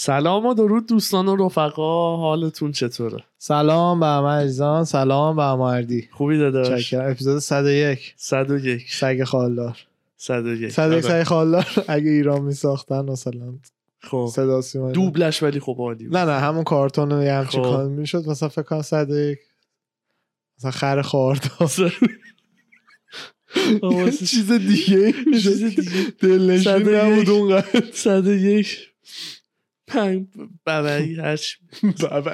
سلام و درود دوستان و رفقا حالتون چطوره؟ سلام به همه عزیزان سلام به همه اردی خوبی داداش؟ چکر اپیزود 101 101 سگ خالدار. 101 101 آره. سگ خالدار. اگه ایران می ساختن مثلا خب. صدا سیما دوبلش ولی خب عالی. نه نه همون کارتون یه همچین خب. کار می‌شد. مثلا فکر کنم 101 مثلا خر خاردار. آقا، چیز دیگه چیز دیگه. دلنشین 101. نبود اونقدر. 101 پنج ببری هرچی بابا.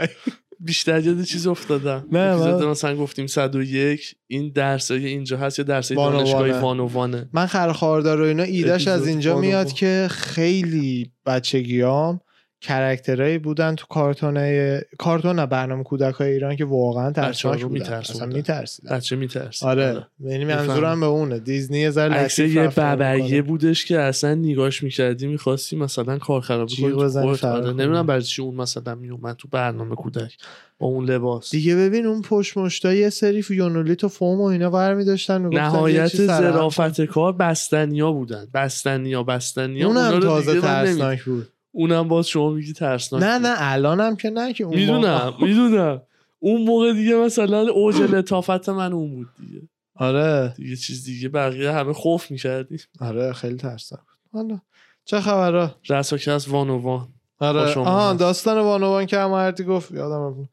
بیشتر یاد چیز افتادم نه، اپیزود من- مثلا گفتیم 101 این درسای اینجا هست یا درسای. دانشگاهی وانوانه من خر خاردار و اینا ایدش از اینجا میاد. که خیلی بچگیام کرکترهایی بودن تو کارتونه کارتون برنامه کودک های ایران که واقعا ترسناک بودن. می‌ترسوندن. اصلا میترسیدن. بچه میترسید آره. یعنی منظورم به اونه. دیزنی یه ذره لطیف یه ببریه. بودش که اصلا نگاش می‌کردی می‌خواستی مثلا کار خراب کنی آره. نمی‌دونم برای چی اون مثلا میومد تو برنامه کودک با اون لباس. دیگه ببین اون پشت مشتا یه سری یونولیت و فوم و اینا برمی داشتن نهایت ظرافت کار بستنیا بودن. بستنیا بستنیا اونم تازه ترسناک بود. اونم باز شما میگی ترسناک نه. نه الانم که نه که اون می‌دونم موقع- می‌دونم. اون موقع دیگه مثلا اوج لطافت من اون بود دیگه. آره. دیگه چیز دیگه بقیه همه خوف می‌کردی آره خیلی ترسناک حالا چه خبره رساکه از وان و وان آره آها. داستان بانوان که امردی گفت یادم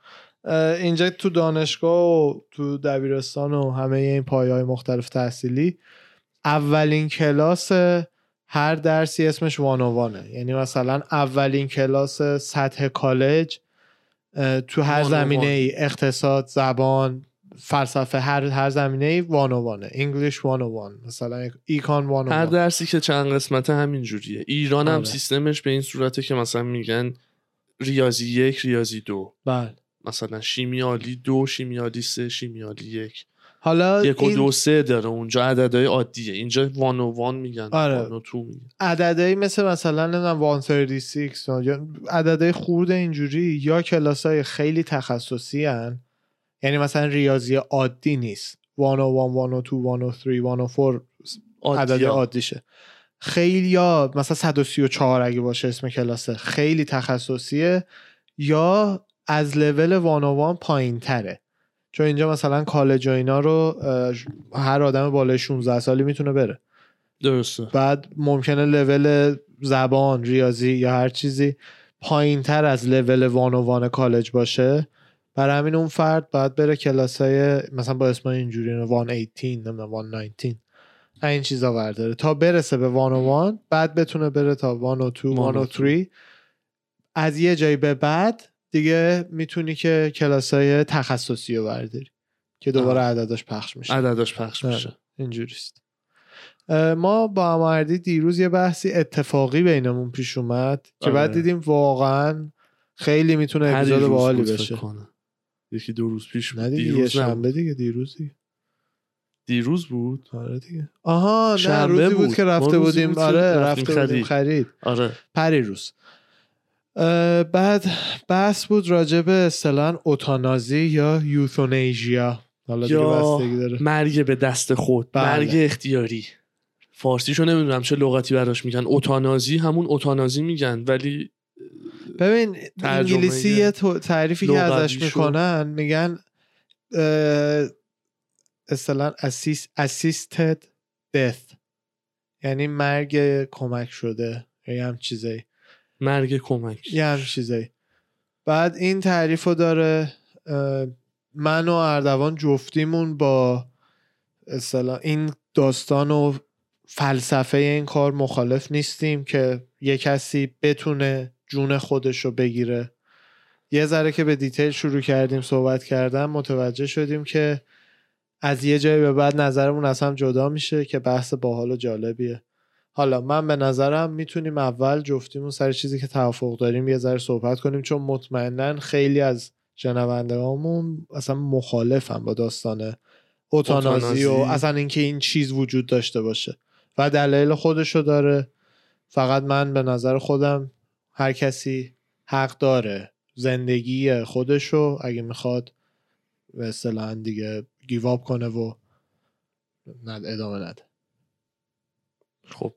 اینجا تو دانشگاه و تو دبیرستان و همه این پایه های مختلف تحصیلی اولین کلاس هر درسی اسمش وانوانه یعنی مثلا اولین کلاس سطح کالج تو هر. زمینه ای اقتصاد زبان فلسفه هر هر زمینه ای وانوانه انگلیش وانوان مثلا ایکان هر وانوان درسی که چند قسمته همین جوریه. ایران هم آره. سیستمش به این صورته که مثلا میگن ریاضی یک ریاضی دو. بله. مثلا شیمیالی دو شیمیالی سه شیمیالی یک. حالا یک و این- دو سه داره اونجا عددهای عادیه. اینجا وان و وان میگن آره. وان و تو میگن. عددهایی مثل مثلا نمی‌دونم 136 یا عددهای خورد اینجوری یا کلاس های خیلی تخصصی هن. یعنی مثلا ریاضی عادی نیست. 101 102 103 104 عدد عادیه. عادیشه. خیلی یا مثلا 134 اگه باشه اسم کلاسه خیلی تخصصیه یا از لول 101 پایین تره چون اینجا مثلا کالج و اینا رو هر آدم بالای 16 سالی می‌تونه بره. درسته. بعد ممکنه لول زبان ریاضی یا هر چیزی پایین تر از لول وان و وان کالج باشه. برای همین اون فرد باید بره کلاس های مثلا با اسم اینجوری 118 نمی‌دونم 119 این چیزا برداره. تا برسه به وان و وان بعد بتونه بره تا وان و تو وان و 3 از یه جایی به بعد دیگه می‌تونی که کلاس های تخصصی رو برداری که دوباره آه. عدداش پخش میشه عدداش پخش آره. میشه اینجوریست ما با امردی دیروز یه بحثی اتفاقی بینمون پیش اومد که آره. بعد دیدیم واقعا خیلی می‌تونه اپیزود باحالی بشه کنم. یکی دو روز پیش بود دیگه یه دیروز شنبه. دیگه دیروز دیگه دیروز بود آره دیگه آها نه روزی بود, بود. که رفته بودیم بود آره رفته بودیم خرید آره پری روز بعد بحث بود راجع به اصطلاحاً اوتانازی یا یوتونیژیا. حالا یا داره. مرگ به دست خود بله. مرگ اختیاری. فارسیشو نمی‌دونم چه لغتی براش میگن. اوتانازی همون اوتانازی میگن ولی ببین انگلیسی یه تعریفی که ازش. می‌کنن میگن اصطلاحاً assisted death. یعنی مرگ کمک شده یا یه هم چیزایی مرگ کمک یه هم چیزایی. بعد این تعریف رو داره من و اردوان جفتیمون با اصطلاح این داستان و فلسفه این کار مخالف نیستیم که یه کسی بتونه جون خودش رو بگیره. یه ذره که به دیتیل شروع کردیم صحبت کردم متوجه شدیم که از یه جایی به بعد نظرمون از هم جدا میشه که بحث باحال و جالبیه. حالا من به نظرم می‌تونیم اول جفتیمون سر چیزی که توافق داریم یه ذره صحبت کنیم چون مطمئنا خیلی از شنوندگامون اصلا مخالفن با داستان اوتانازی و. اصلا اینکه این چیز وجود داشته باشه. و دلایل خودشو داره. فقط من به نظر خودم هر کسی حق داره زندگی خودشو اگه می‌خواد به اصطلاحا دیگه گیواب کنه و ند ادامه نده. خب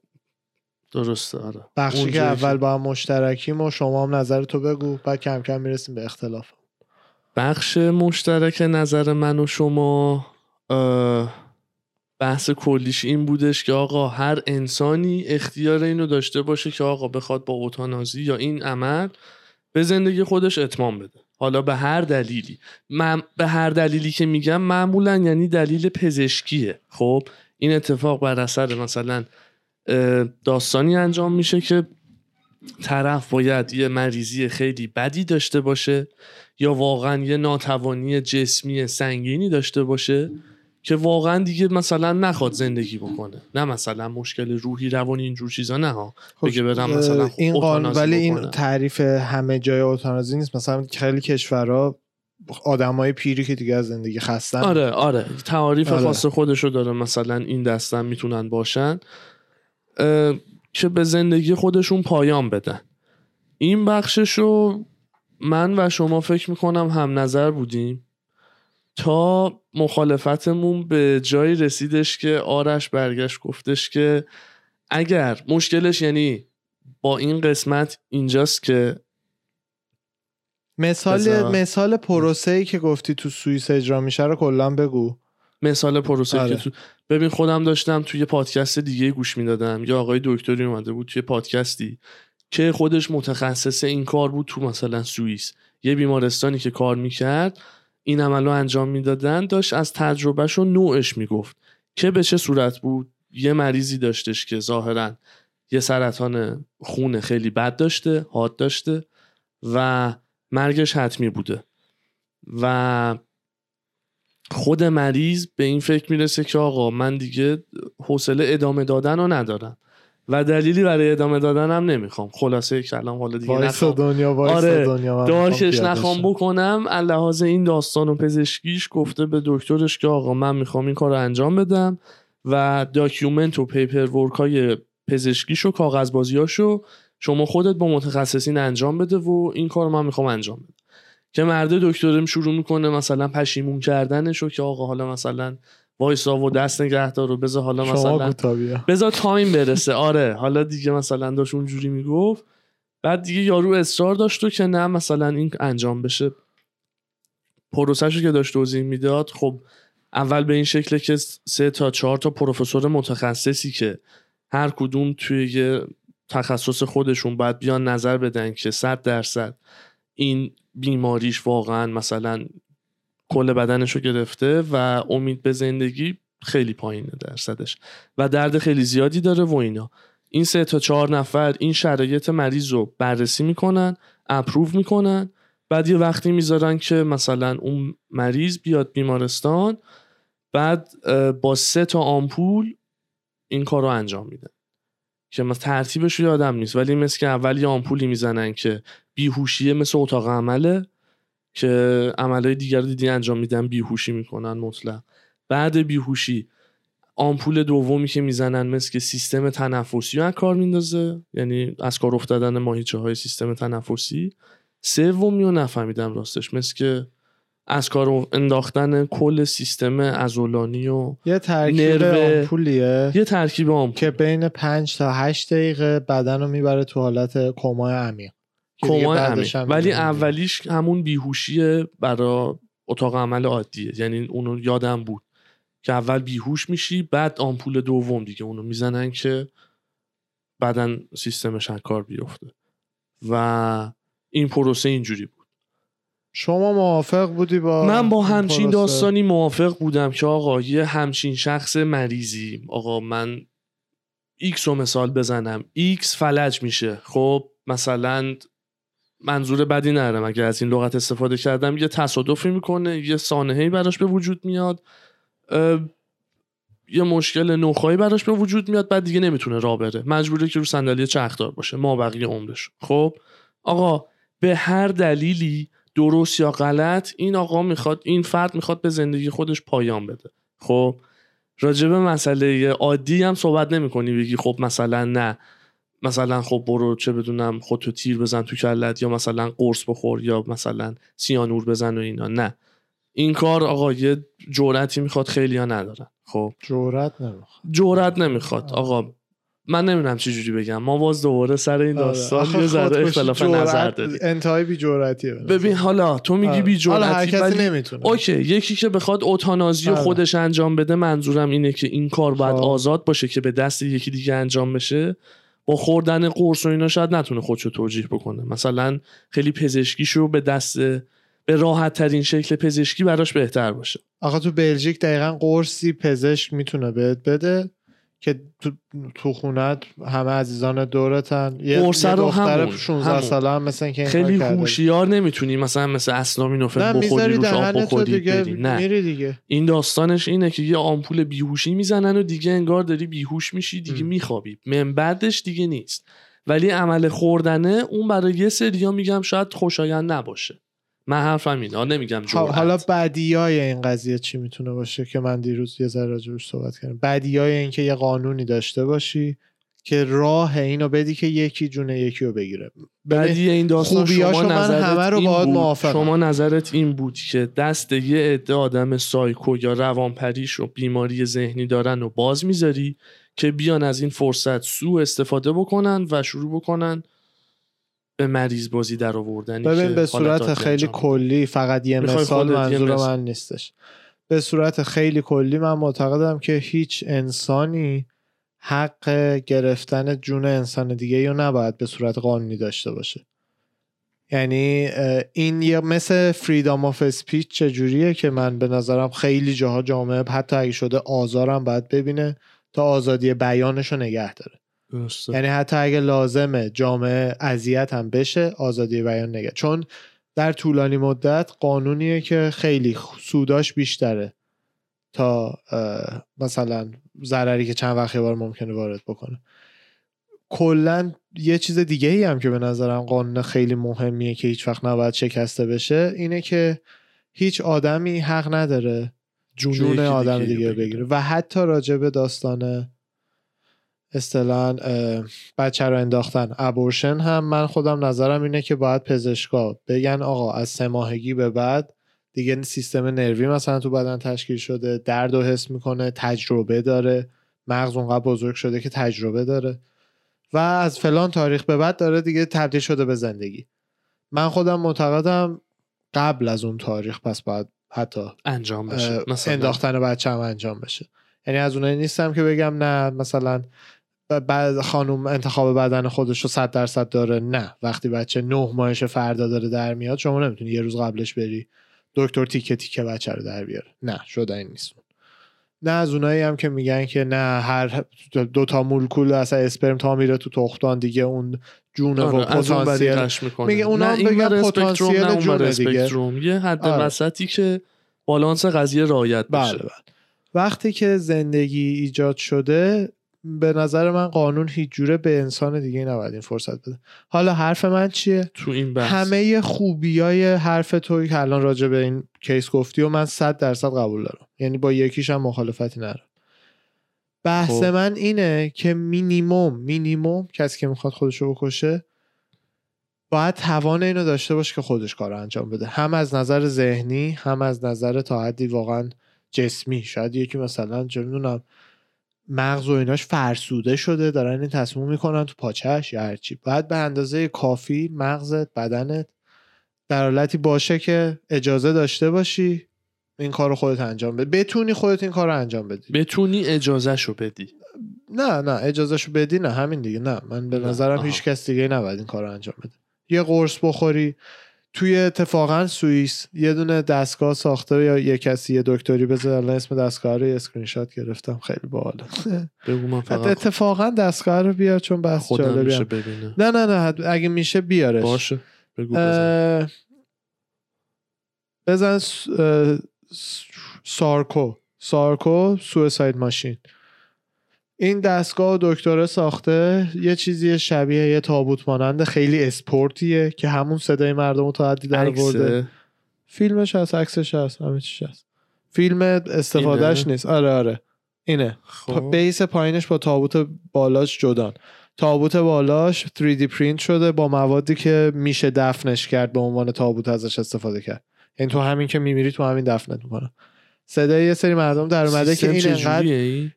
درسته آره. بخشی که اول با هم مشترکیم و شما هم نظر تو بگو بعد کم کم می‌رسیم به اختلاف. بخش مشترک نظر من و شما بحث کلیش این بودش که آقا هر انسانی اختیار اینو داشته باشه که آقا بخواد با اوتانازی یا این عمل به زندگی خودش اتمام بده. حالا به هر دلیلی. من به هر دلیلی که میگم معمولا یعنی دلیل پزشکیه. خب این اتفاق بر اثر مثلا داستانی انجام میشه که طرف باید یه مریضی خیلی بدی داشته باشه یا واقعا یه ناتوانی جسمی سنگینی داشته باشه که واقعا دیگه مثلا نخواد زندگی بکنه. نه مثلا مشکل روحی روانی اینجور چیزا نه ها. بگه برم مثلا خب، این قانون ولی این بکنم. تعریف همه جای اوتانازی نیست. مثلا خیلی کشورها آدمای پیری که دیگه از زندگی خستن. آره آره. تعاریف آره. خاص خودشو داره. مثلا این دستن می‌تونن باشن. که به زندگی خودشون پایان بدن این بخششو من و شما فکر می‌کنم هم نظر بودیم. تا مخالفتمون به جایی رسیدش که آرش برگشت گفتش که اگر مشکلش یعنی با این قسمت اینجاست که مثال. مثال پروسه ای که گفتی تو سوئیس اجرا میشه رو کلا بگو. مثال پروسه آره. که تو ببین خودم داشتم توی پادکست دیگه گوش می‌دادم. یا آقای دکتری اومده بود توی پادکستی که خودش متخصص این کار بود تو مثلا سوئیس. یه بیمارستانی که کار می‌کرد این عملو انجام می‌دادن داشت از تجربهش و نوعش می‌گفت. که به چه صورت بود؟ یه مریضی داشتش که ظاهرا یه سرطان خون خیلی بد داشته حاد داشته و مرگش حتمی بوده. و خود مریض به این فکر می‌رسه که آقا من دیگه حوصله ادامه دادن رو ندارم و دلیلی برای ادامه دادن هم نمی‌خوام. خلاصه کلام حالا دیگه وایس نخوام. دنیا وایسا آره، دنیا پیاده می‌خوام. بکنم لحاظ این داستان و پزشکیش گفته به دکترش که آقا من می‌خوام این کار رو انجام بدم و document و paperwork های پزشکیش و کاغذبازیاشو شما خودت با متخصصین انجام بده و این کار رو من می‌خوام انجام بدم. که مرد دکترم شروع می‌کنه مثلا پشیمون کردنشو که آقا حالا مثلا وایسا و دست نگه دار و بذار حالا مثلا بذار time برسه. آره حالا دیگه مثلا داشت اونجوری می‌گفت. بعد دیگه یارو اصرار داشت و که نه مثلا این انجام بشه. پروسهشو که داشت توضیح می‌داد خب اول به این شکله که سه تا چهار تا پروفسور متخصصی که هر کدوم توی یه تخصص خودشون باید بیان نظر بدن که صد درصد این بیماریش واقعا مثلا کل بدنش رو گرفته و امید به زندگی خیلی پایینه درصدش و درد خیلی زیادی داره و اینا. این سه تا چهار نفر این شرایط مریض رو بررسی می‌کنن اپروو می‌کنن. بعد یه وقتی می‌ذارن که مثلا اون مریض بیاد بیمارستان بعد با سه تا آمپول این کار رو انجام میدن که ترتیبش رو یادم نیست ولی مثل که اول یه آمپولی می‌زنن که بیهوشیه مثل اتاق عمله که عملهای دیگر رو دیدی انجام میدن بیهوشی می‌کنن مطلق. بعد بیهوشی آمپول دومی که می‌زنن مثل که سیستم تنفسی رو از کار میندازه یعنی از کار افتادن ماهیچه های سیستم تنفسی. سومی رو نفهمیدم راستش مثل که از کار انداختن کل سیستم عضلانی و یه ترکیب آمپولیه. یه ترکیب آمپول. که بین 5 تا 8 دقیقه بدن رو می‌بره تو حالت کمای عمیق. هم ولی. اولیش همون بیهوشیه برای اتاق عمل عادیه. یعنی اونو یادم بود که اول بیهوش میشی بعد آمپول دوم دیگه اونو می‌زنن که بدن سیستمش از کار بیفته. و این پروسه اینجوری بود. شما موافق بودی با من با همچین پروسه؟ داستانی موافق بودم که آقا یه همچین شخص مریضی آقا من ایکس رو مثال بزنم. ایکس فلج میشه. خب مثلا منظور بدی ندارم. اگر از این لغت استفاده کردم یه تصادفی می‌کنه یه سانحه‌ای براش به وجود میاد یه مشکل نخایی براش به وجود میاد بعد دیگه نمی‌تونه راه بره. مجبوره که رو صندلی چرخدار باشه ما بقیه عمرش. خب؟ آقا به هر دلیلی درست یا غلط این آقا می‌خواد این فرد می‌خواد به زندگی خودش پایان بده. خب؟ راجع به مسئله عادی هم صحبت نمی کنی بگی خب مثلا نه. مثلا خب برو چه بدونم خودتو تیر بزن تو کلت یا مثلا قرص بخور یا مثلا سیانور بزن و اینا. نه. این کار آقا یه جرأتی می‌خواد خیلی ها ندارن. خب. جرأت نمی‌خواد. جرأت نمی‌خواد. آقا من نمی‌دونم چی جوری بگم. ما باز دوباره سر این آره. داستان یه ذره اختلاف نظر داریم انتهای بی جرأتیه. ببین حالا تو میگی آره. بی جرأتی ولی نمی‌تونه. اوکی یکی که بخواد اوتانازی آره. خودش انجام بده منظورم اینه که این کار باید خب. آزاد باشه که به دست یکی دیگه انجام بشه. با خوردن قرص و اینا شاید نتونه خودشو توجیه بکنه. مثلا خیلی پزشکیشو به دست به راحت ترین شکل پزشکی براش بهتر باشه. آخه تو بلژیک دقیقا قرصی پزشک می‌تونه بهت بده. که تو, تو خونت همه عزیزان دورتن. یه, یه دختر همون، 16 همون. ساله هم مثلا که خیلی. هوشیار نمی‌تونی مثلا مثل اسلامینوفن نه بخوری روش آب بخوری دیگه بری نه. میری دیگه. این داستانش اینه که یه آمپول بیهوشی می‌زنن و دیگه انگار داری بیهوش میشی دیگه م. میخوابی. من بعدش دیگه نیست. ولی عمل خوردنه اون برای یه سریا میگم شاید خوشایند نباشه. من حرفم اینه نمیگم ها- جرأت حالا بدیای این قضیه چی می‌تونه باشه که من دیروز یه ذره راجبش صحبت کردم بدیای این که یه قانونی داشته باشی که راه اینو بدی که یکی جون یکی رو بگیره بعدی این داستان شما من نظرت همه رو این باهات بود. موافقم. شما نظرت این بود که دست یه عده آدم سایکو یا روانپریش و بیماری ذهنی دارن و باز می‌ذاری که بیان از این فرصت سوء استفاده بکنن و شروع بکنن به مریض بازی در آوردن ببین به صورت خیلی کلی فقط یه مثال منظور. من نیستش. به صورت خیلی کلی من معتقدم که هیچ انسانی حق گرفتن جون انسان دیگه رو نباید به صورت قانونی داشته باشه. یعنی این یه مثل فریدام آف اسپیچ چجوریه که من به نظرم خیلی جاها جامعه حتی اگه شده آزارم باید ببینه تا آزادی بیانش رو نگه داره. یعنی حتی اگه لازمه جامعه اذیت هم بشه آزادی بیان نگه. چون در طولانی مدت قانونیه که خیلی سوداش بیشتره تا مثلا ضرری که چند وقت بار ممکنه وارد بکنه. کلا یه چیز دیگه ای هم که به نظرم قانون خیلی مهمیه که هیچ وقت نباید شکسته بشه اینه که هیچ آدمی حق نداره جون آدم دیگه بگیره. و حتی راجع به داستان اصطلاحا بچه رو انداختن. ابورشن هم من خودم نظرم اینه که باید پزشکا بگن آقا از سه ماهگی به بعد دیگه سیستم نروی مثلا تو بدن تشکیل شده درد و حس می‌کنه تجربه داره. مغز اونقدر بزرگ شده که تجربه داره. و از فلان تاریخ به بعد داره دیگه تبدیل شده به زندگی. من خودم معتقدم قبل از اون تاریخ پس باید حتی انجام بشه مثلا. انداختن بچه هم انجام بشه. یعنی از اونایی نیستم که بگم نه مثلا بعد خانوم انتخاب بدن خودش رو صد درصد داره. نه. وقتی بچه نه ماهش فردا داره در میاد شما نمی‌تونی یه روز قبلش بری دکتر تیکه تیکه بچه رو در بیاره. نه. شده این نیست. نه از اونایی هم که میگن که نه هر دو تا مولکول اصلا اسپرم تا میره تو تختان دیگه اون جون و آره، بری پتانسیل. میگه اونا هم بگن پتانسیل جونه دیگه. یه حد آره. وسطی که بالانس قضیه رعایت بله بشه بله. وقتی که زندگی ایجاد شده به نظر من قانون هیچ جوره به انسان دیگه نباید این فرصت بده. حالا حرف من چیه؟ تو این بحث. همه خوبی های حرف توی که الان راجع به این کیس گفتی و من صد درصد قبول دارم. یعنی با یکیش هم مخالفتی ندارم. بحث خب. من اینه که مینیموم مینیموم کسی که می‌خواد خودشو بکشه باید توان اینو داشته باشه که خودش کار رو انجام بده. هم از نظر ذهنی هم از نظر تا حدی واقعا جسمی. شاید یکی مثلا چه می‌دونم مغز و ایناش فرسوده شده دارن این تصمیم می‌کنن تو پاچهش یا هرچی. باید به اندازه کافی مغزت بدنت در حالتی باشه که اجازه داشته باشی این کار رو خودت انجام بده بتونی خودت این کار رو انجام بدی. بتونی اجازه شو بدی. نه نه اجازهشو بدی نه همین دیگه نه. من به نه، نظرم آها. هیچ کس دیگه نباید این کار رو انجام بده. یه قرص بخوری توی اتفاقا سوئیس یه دونه دستگاه ساخته یا یه کسی یه دکتری بذار الان اسم دستگاه رو یه اسکرین شات گرفتم. خیلی باحاله. بگو من فقط اتفاقا دستگاه رو بیار چون هم. ببینه نه نه نه اگه میشه بیارش. باشه. بگو بزن. بزن سارکو. سارکو سویساید ماشین. این دستگاه دکتره ساخته یه چیزی شبیه یه تابوت مانند خیلی اسپورتیه که همون صدای مردم رو تا حدی در برده؟ فیلمش هست عکسش هست همه چیش هست. فیلم استفادهش اینه؟ نیست. آره آره. اینه. خب. بیس پایینش با تابوت بالاش جدان. تابوت بالاش 3D پرینت شده با موادی که میشه دفنش کرد به عنوان تابوت ازش استفاده کرد. یعنی تو همین که میمیری تو همین دفنت می‌کنه. صدای یه سری مردم در اومده که این انقدر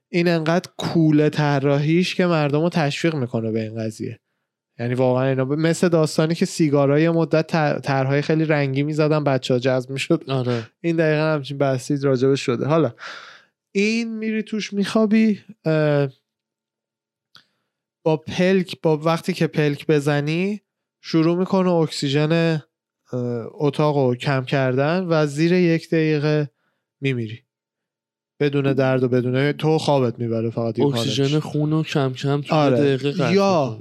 این؟ انقدر کوله طراحیش که مردم رو تشویق می‌کنه به این قضیه. یعنی واقعا اینا ب- مثل داستانی که سیگارای مدت طرحهای خیلی رنگی می‌زدن بچه ها جذب می‌شد. آره. این دقیقا همچین بحثی راجبش شده. حالا این میری توش میخوابی با پلک با وقتی که پلک بزنی شروع می‌کنه اکسیژن اتاق رو کم کردن و زیر یک دقیقه میمیری بدون درد و بدون تو خوابت می‌بره فقط اکسیژن. خون رو کم کم تو آره. دقیقه یا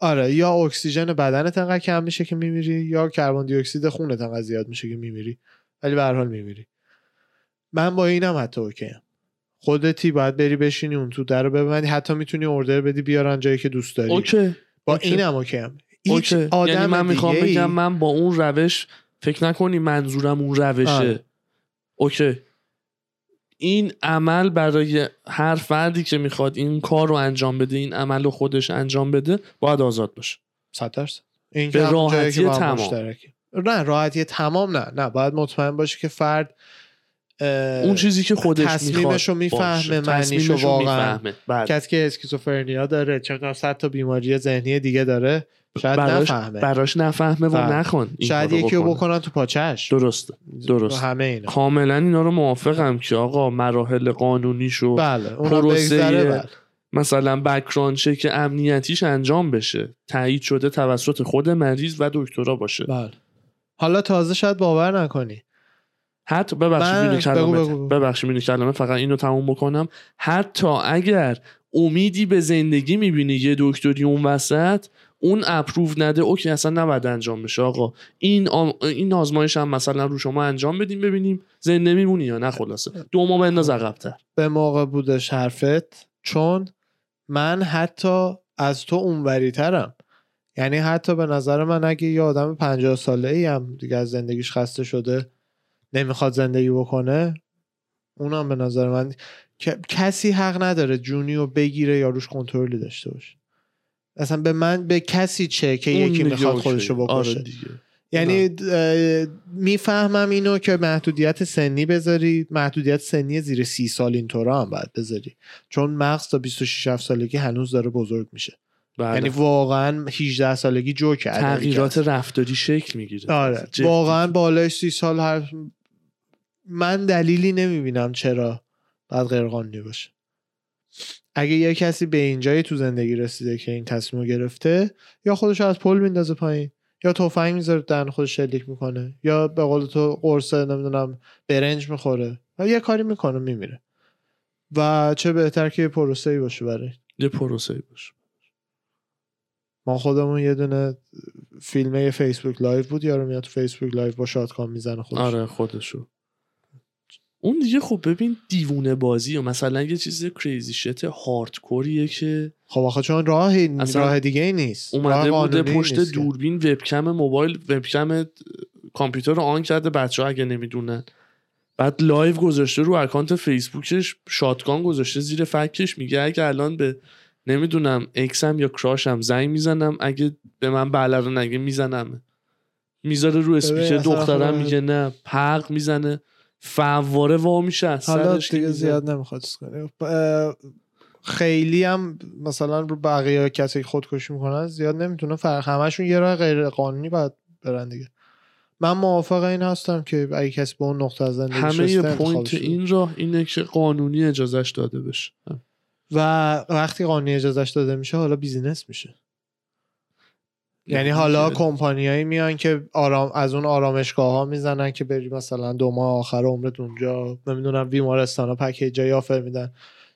آره یا اکسیژن بدنت انقدر کم میشه که میمیری یا کربن دی اکسید خونت انقدر زیاد میشه که میمیری ولی به هر حال میمیری من با اینم حتی OK خودتی باید بری بشینی اون تو در رو ببندی حتی می‌تونی order بدی بیارن جایی که دوست داری OK با OK. اینم OK هم هیچ OK آدم یعنی من می‌خوام بگم من با اون روش فکر نکنی منظورم اون روشه آره. OK. این عمل برای هر فردی که می‌خواد این کار رو انجام بده این عمل رو خودش انجام بده باید آزاد باشه. صد درصد. این به راحتی تمام. نه راحتی تمام نه. نه باید مطمئن باشه که فرد اون چیزی که خودش تصمیمش رو می‌فهمه، رو واقعاً. بله. کسی که اسکیزوفرنیا داره می‌دونم صد تا بیماری ذهنی دیگه داره. شاید براش, نفهمه براش نفهمه و بله. این شاید یکی رو. بکنن تو پاچش درسته درست. همه اینا کاملا اینا رو موافقم که آقا مراحل قانونیشو بله اون پروسه- بله. مثلا بکراند چک امنیتیش انجام بشه تایید شده توسط خود مریض و دکترا باشه بله حالا تازه شاید باور نکنی حتی ببخشید کلامت. ببخشید کلامت فقط اینو تموم بکنم حتی اگر امیدی به زندگی می‌بینی یه دکتری اون وسط اون اپروو نده اوکی اصلا نباید انجام بشه. آقا این آم- این آزمایش هم مثلا رو شما انجام بدیم ببینیم زنده میمونی یا نه خلاصه. دو ما بنداز عقب‌تر. به موقع بودش حرفت. چون من حتی از تو اونوری ترم یعنی حتی به نظر من اگه یه آدم پنجاه ساله ای هم دیگه از زندگیش خسته شده نمی‌خواد زندگی بکنه اونم به نظر من ک- کسی حق نداره جونی رو بگیره یا روش کنترلی داشته باشه. اصلا به من به کسی چه که یکی می‌خواد اوکی. خودش رو بکشه. آره یعنی می‌فهمم اینو که محدودیت سنی بذاری. محدودیت سنی زیر سی سال اینطورا هم باید بذاری. چون مغز تا 26 7 سالگی هنوز داره بزرگ میشه. بله. یعنی واقعا 18 سالگی جوک تغییرات رفتاری شکل می‌گیره. آره. واقعا بالای سی سال هر من دلیلی نمی‌بینم چرا باید غیرقانونی باشه. اگه یه کسی به اینجایی تو زندگی رسیده که این تصمیم رو گرفته یا خودش از پل میندازه پایین یا تفنگ می‌ذاره دهن خودش شلیک می‌کنه یا به قول تو قرصه نمی‌دونم برنج می‌خوره و یه کاری می‌کنه میمیره. و چه بهتر که یه پروسه ای باشه برای. یه پروسه باشه. ما خودمون یه دونه فیلم یه فیسبوک live بود یارو میاد تو فیسبوک live با shotgun می‌زنه خودش. آره خودشو. اون دیگه خب ببین دیوونه بازی و مثلا یه چیز crazy shit hardcore یه که خب آخه چون راه راه دیگه ای نیست. اومده بوده پشت. دوربین وبکم موبایل وبکم کامپیوتر رو on کرده بچه ها اگه نمی‌دونن. بعد live گذاشته رو account فیسبوکش shotgun گذاشته زیر فکش میگه اگه الان به نمی‌دونم ex م یا crush م زنگ می‌زنم اگه به من بله رو نگه می‌زنم. می‌ذاره رو اسپیکر دخترم خب- میگه نه پق می‌زنه. فواره وا میشه حالا دیگه. زیاد نمی‌خواد چیز اه، خیلی هم مثلا رو بقیه کسی که خودکشی می‌کنن زیاد نمی‌تونه فرق. همشون یه راه غیر قانونی باید برن دیگه. من موافق این هستم که اگه کسی به اون نقطه از زندگیش همه رسیده point. این راه اینه که قانونی اجازهش داده بشه. و وقتی قانونی اجازهش داده میشه حالا business میشه. یعنی حالا کمپانیایی میان که آرام از اون آرامشگاه ها می‌زنن که بری مثلا دو ماه آخر عمرت اونجا نمی‌دونم بیمارستان ها package ای offer میدن.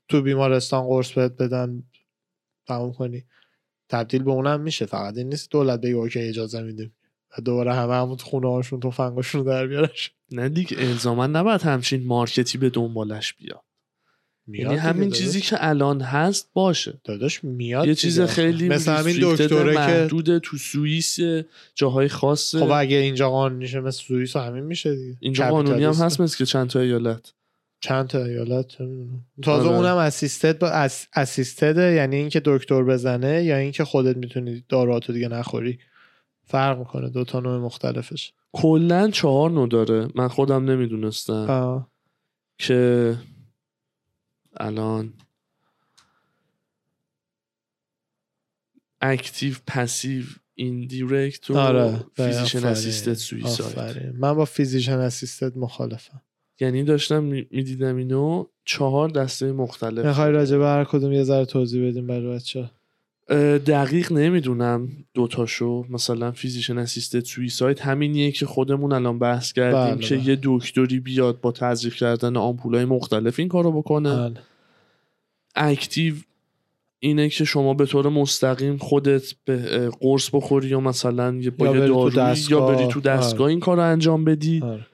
تو بیمارستان قرص بهت بدن تموم کنی. تبدیل به اونم میشه. فقط این نیست دولت بگه اوکی اجازه میدیم. و دوباره همه همون خونه هاشون تفنگاشون رو در بیارش نه دیگه الزاما نباید همچین مارکتی به دنبالش بیاد. یعنی همین چیزی که الان هست باشه داداش میاد یه چیز. خیلی مثل همین دکتره که محدوده تو سوئیس جاهای خاصه خب اگه اینجا قانونیشه مثل سوئیس همین میشه دیگه اینجا قانونی هم. هست مثل که چند تا ایالت چند تا ایالت. تازه آره. اونم assisted با اس... assisted ه یعنی اینکه دکتر بزنه یا اینکه خودت می‌تونی داروهاتو دیگه نخوری فرق می‌کنه دو تا نوع مختلفش کلا چهار نوع داره من خودم نمی‌دونستم آه. که الان active passive indirect و آره physician. assisted suicide. من با physician assisted مخالفم یعنی داشتم می‌دیدم اینو چهار دسته مختلف می‌خوای راجع به هر کدوم یه ذره توضیح بدیم برای بچه دقیق نمی‌دونم دوتاشو مثلا physician assisted suicide همینیه که خودمون الان بحث کردیم بله، که بله. یه دکتری بیاد با تزریق کردن آمپولای مختلف این کارو بکنه بله. active اینه که شما به طور مستقیم خودت به قرص بخوری یا مثلا یه با یا یه یا دستگاه. بری تو دستگاه آره. این کار رو انجام بدی آره.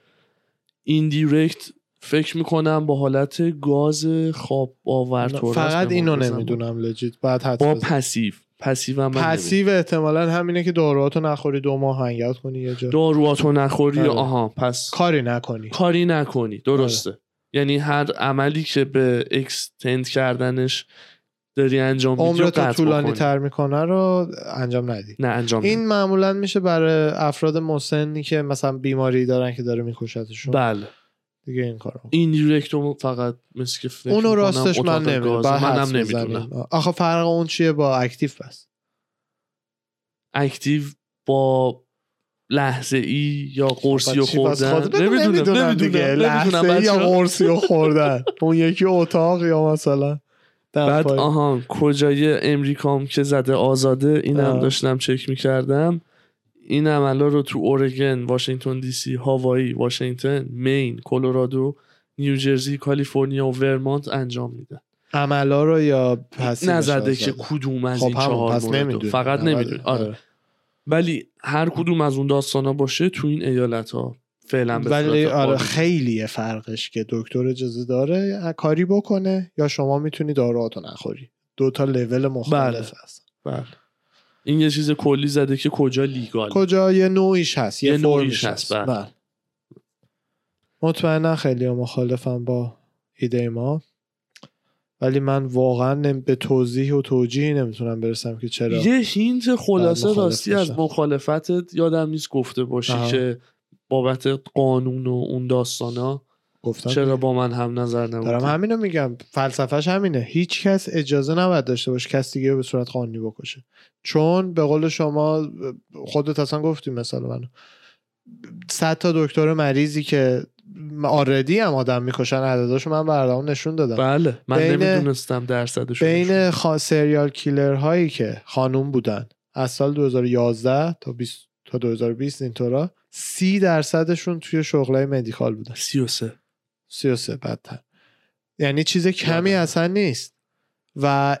ایندیرکت فکر می‌کنم با حالت گاز خواب آور فقط اینو. نمی‌دونم لجیت. بعد حد با پسیو. پسیو هم پسیو احتمالا همینه که داروهاتو نخوری دو ماه هنگات کنی یه جا. داروهاتو نخوری آره. آها پس کاری نکنی. کاری نکنی. درسته. آره. یعنی هر عملی که به اکستند کردنش داری انجام میدی قطع طولانی. تر می‌کنه رو انجام ندی. نه انجام این معمولا میشه برای افراد مسنی که مثلا بیماری دارن که داره میکشتشون. بله. دیگه این کارو. این دیرکتو فقط مثل که فکر اونو راستش من نمی‌دونم. منم نمی‌دونم. آخه فرق اون چیه با اکتیو بس؟ اکتیو با لحظه ای یا قرصی و خوردن؟ بگو نمی‌دونم دیگه. لحظه یا قرصی و خوردن؟ اون یکی اتاق یا مثلا بعد. آها کجای امریکام که زده آزاده؟ اینم. داشتم چک می‌کردم. این عملا رو تو اورگن واشنگتن دی سی هاوایی واشنگتن مین کلرادو نیوجرسی کالیفرنیا و ورمانت انجام میدن عملا رو یا پسیوش نزده؟ که کدوم از خب این چهار پس مورد. فقط نمی‌دونی آره. آره. ولی هر کدوم از اون داستانا باشه تو این ایالت ها فعلا به ولی آره عالی. خیلی فرقش که دکتر اجازه داره کاری بکنه یا شما می‌تونی داروهاتو نخوری دو تا لول مختلف هست بله. این یه چیز کلی زده که کجا لیگال کجا یه نوعیش هست یه, یه نوعیش هست، بله. بله. مطمئنا خیلی مخالفم با ایده ما ولی من واقعا نم- به توضیح و توجیهی نمی‌تونم برسم که چرا یه هینت خلاصه مخالف راستی از. مخالفتت یادم نیست گفته باشی آها. که بابت قانون و اون داستانا گفتم چرا با من هم نظر دارم نبودی همینو میگم. فلسفهش همینه. هیچ کس اجازه نباید داشته باشه کس دیگه به صورت قانونی بکشه. چون به قول شما خودت اصلا گفتی مثال منو. صد تا دکتر مریضی که آردی هم آدم می‌کشن عدداشو من بردامون نشون دادم. بله من بین- نمی‌دونستم درصدش بین خا... سریال کیلر هایی که خانوم بودن از سال 2011 تا 20 تا 2020 اینطورا سی درصدشون توی شغلای مدیکال بودن. 33 33 بدتر. یعنی چیز کمی. اصلا نیست. و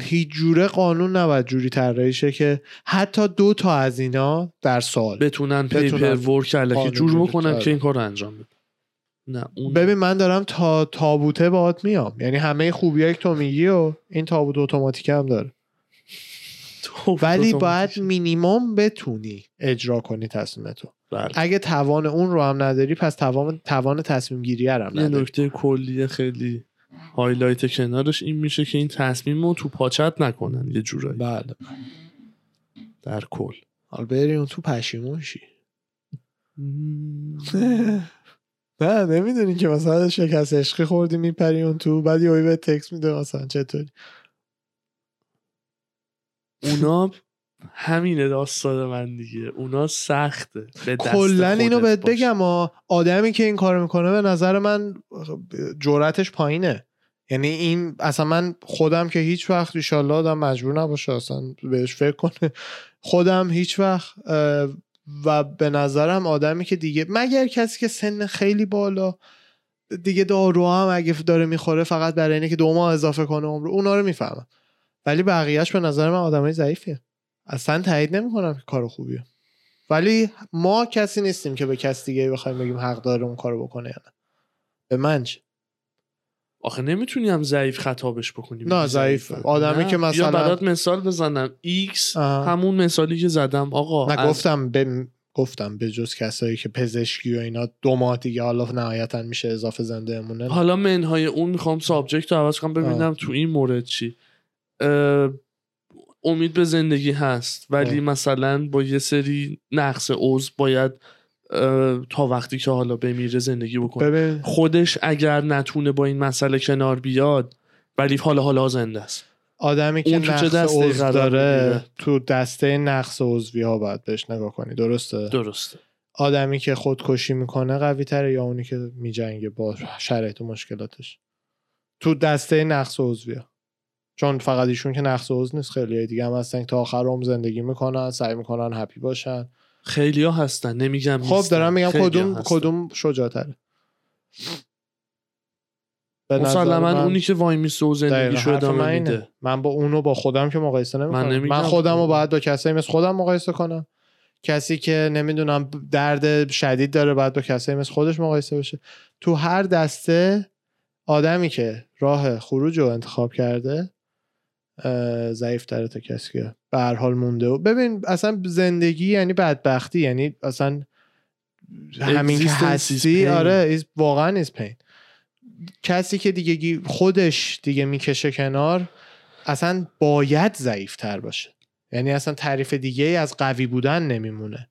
هیچ جوره قانون نباید جوری طراحی شه که حتی دو تا از اینا در سال بتونن پیپر ورک قانون جور بکنن. که این کار رو انجام بدن نه اون ببین من دارم تا تابوته باهات میام. یعنی همه خوبیایی که تو میگی و این تابوت اتوماتیک هم داره. ولی باید مینیمم بتونی اجرا کنی تصمیمتو بله. اگه توان اون رو هم نداری پس توان توان تصمیم گیری هم یه نداری. نکته کلی خیلی highlight کنارش این میشه که این تصمیم رو تو پاچت نکنن یه جورایی. بله. در کل. حالا بری اون تو پشیمون شی. نه نمی‌دونی که مثلا شکست عشقی خوردی میپری اون تو بعد یهو به تکس میده مثلا چطوری؟ اونا همینه داستان من دیگه. اونا سخته. به دست کلا اینو بهت. بگم آدمی که این کارو می‌کنه به نظر من جرأتش پایینه. یعنی این اصلا من خودم که هیچ وقت ایشالله آدم مجبور نباشه اصلا بهش فکر کنه. خودم هیچ وقت و به نظرم آدمی که دیگه مگر کسی که سن خیلی بالا دیگه دارو هم اگه داره می‌خوره فقط برای اینه که دو ماه اضافه کنه عمر. اونا رو می‌فهمم. ولی بقیهش به نظر من آدمای ضعیفیه. اصلا تایید نمی‌کنم که کار خوبیه ولی ما کسی نیستیم که به کسی دیگه بخوایم بگیم حق داره اون کارو بکنه یا نه به من چه؟ آخه نمی‌تونی هم ضعیف خطابش بکنی نه،. ضعیفه. آدمی نه. که مثلا- برات مثال بزنم X آها. همون مثالی که زدم آقا نه از- گفتم به گفتم به جز کسایی که پزشکی و اینا دو ماه دیگه حالا نهایتا میشه اضافه زنده امونه حالا منهای اون می‌خوام subject رو عوض کنم ببینم تو این مورد چی اه، امید به زندگی هست. ولی آه. مثلا با یه سری نقص عضو باید اه، تا وقتی که حالا بمیره زندگی بکنه. ببین. خودش اگر نتونه با این مسئله کنار بیاد ولی حالا حالا زنده است. آدمی که نقص عضو داره؟ تو دسته نقص عضوی ها باید بهش نگاه کنی. درسته؟ درسته. آدمی که خودکشی می‌کنه قوی تره یا اونی که میجنگه با شرایط و مشکلاتش؟ تو دسته نقص عضوی ها چون فقط ایشون که نقص عضو نیست خیلی دیگه هم هستن که تا آخر عمر زندگی می‌کنن سعی می‌کنن هپی باشن خیلی ها هستن نمیگم خب. دارم میگم کدوم. کدوم شجاعتره مسلما من- اونی که وای میسته و زندگیشو ادامه. میده من با اونو با خودم که مقایسه نمی‌کنم من من. خودم رو باید با کسایی مثل خودم مقایسه کنم کسی که نمی‌دونم درد شدید داره باید با کسایی مثل خودش مقایسه بشه تو هر دسته آدمی که راه خروج رو انتخاب کرده ضعیف تره تا کسی که به هر حال مونده. و ببین اصلا زندگی یعنی بدبختی یعنی اصلا همین که هستی. آره واقعا is pain. کسی که دیگه خودش دیگه می‌کشه کنار اصلا باید ضعیف تر باشه. یعنی اصلا تعریف دیگه ای از قوی بودن نمیمونه.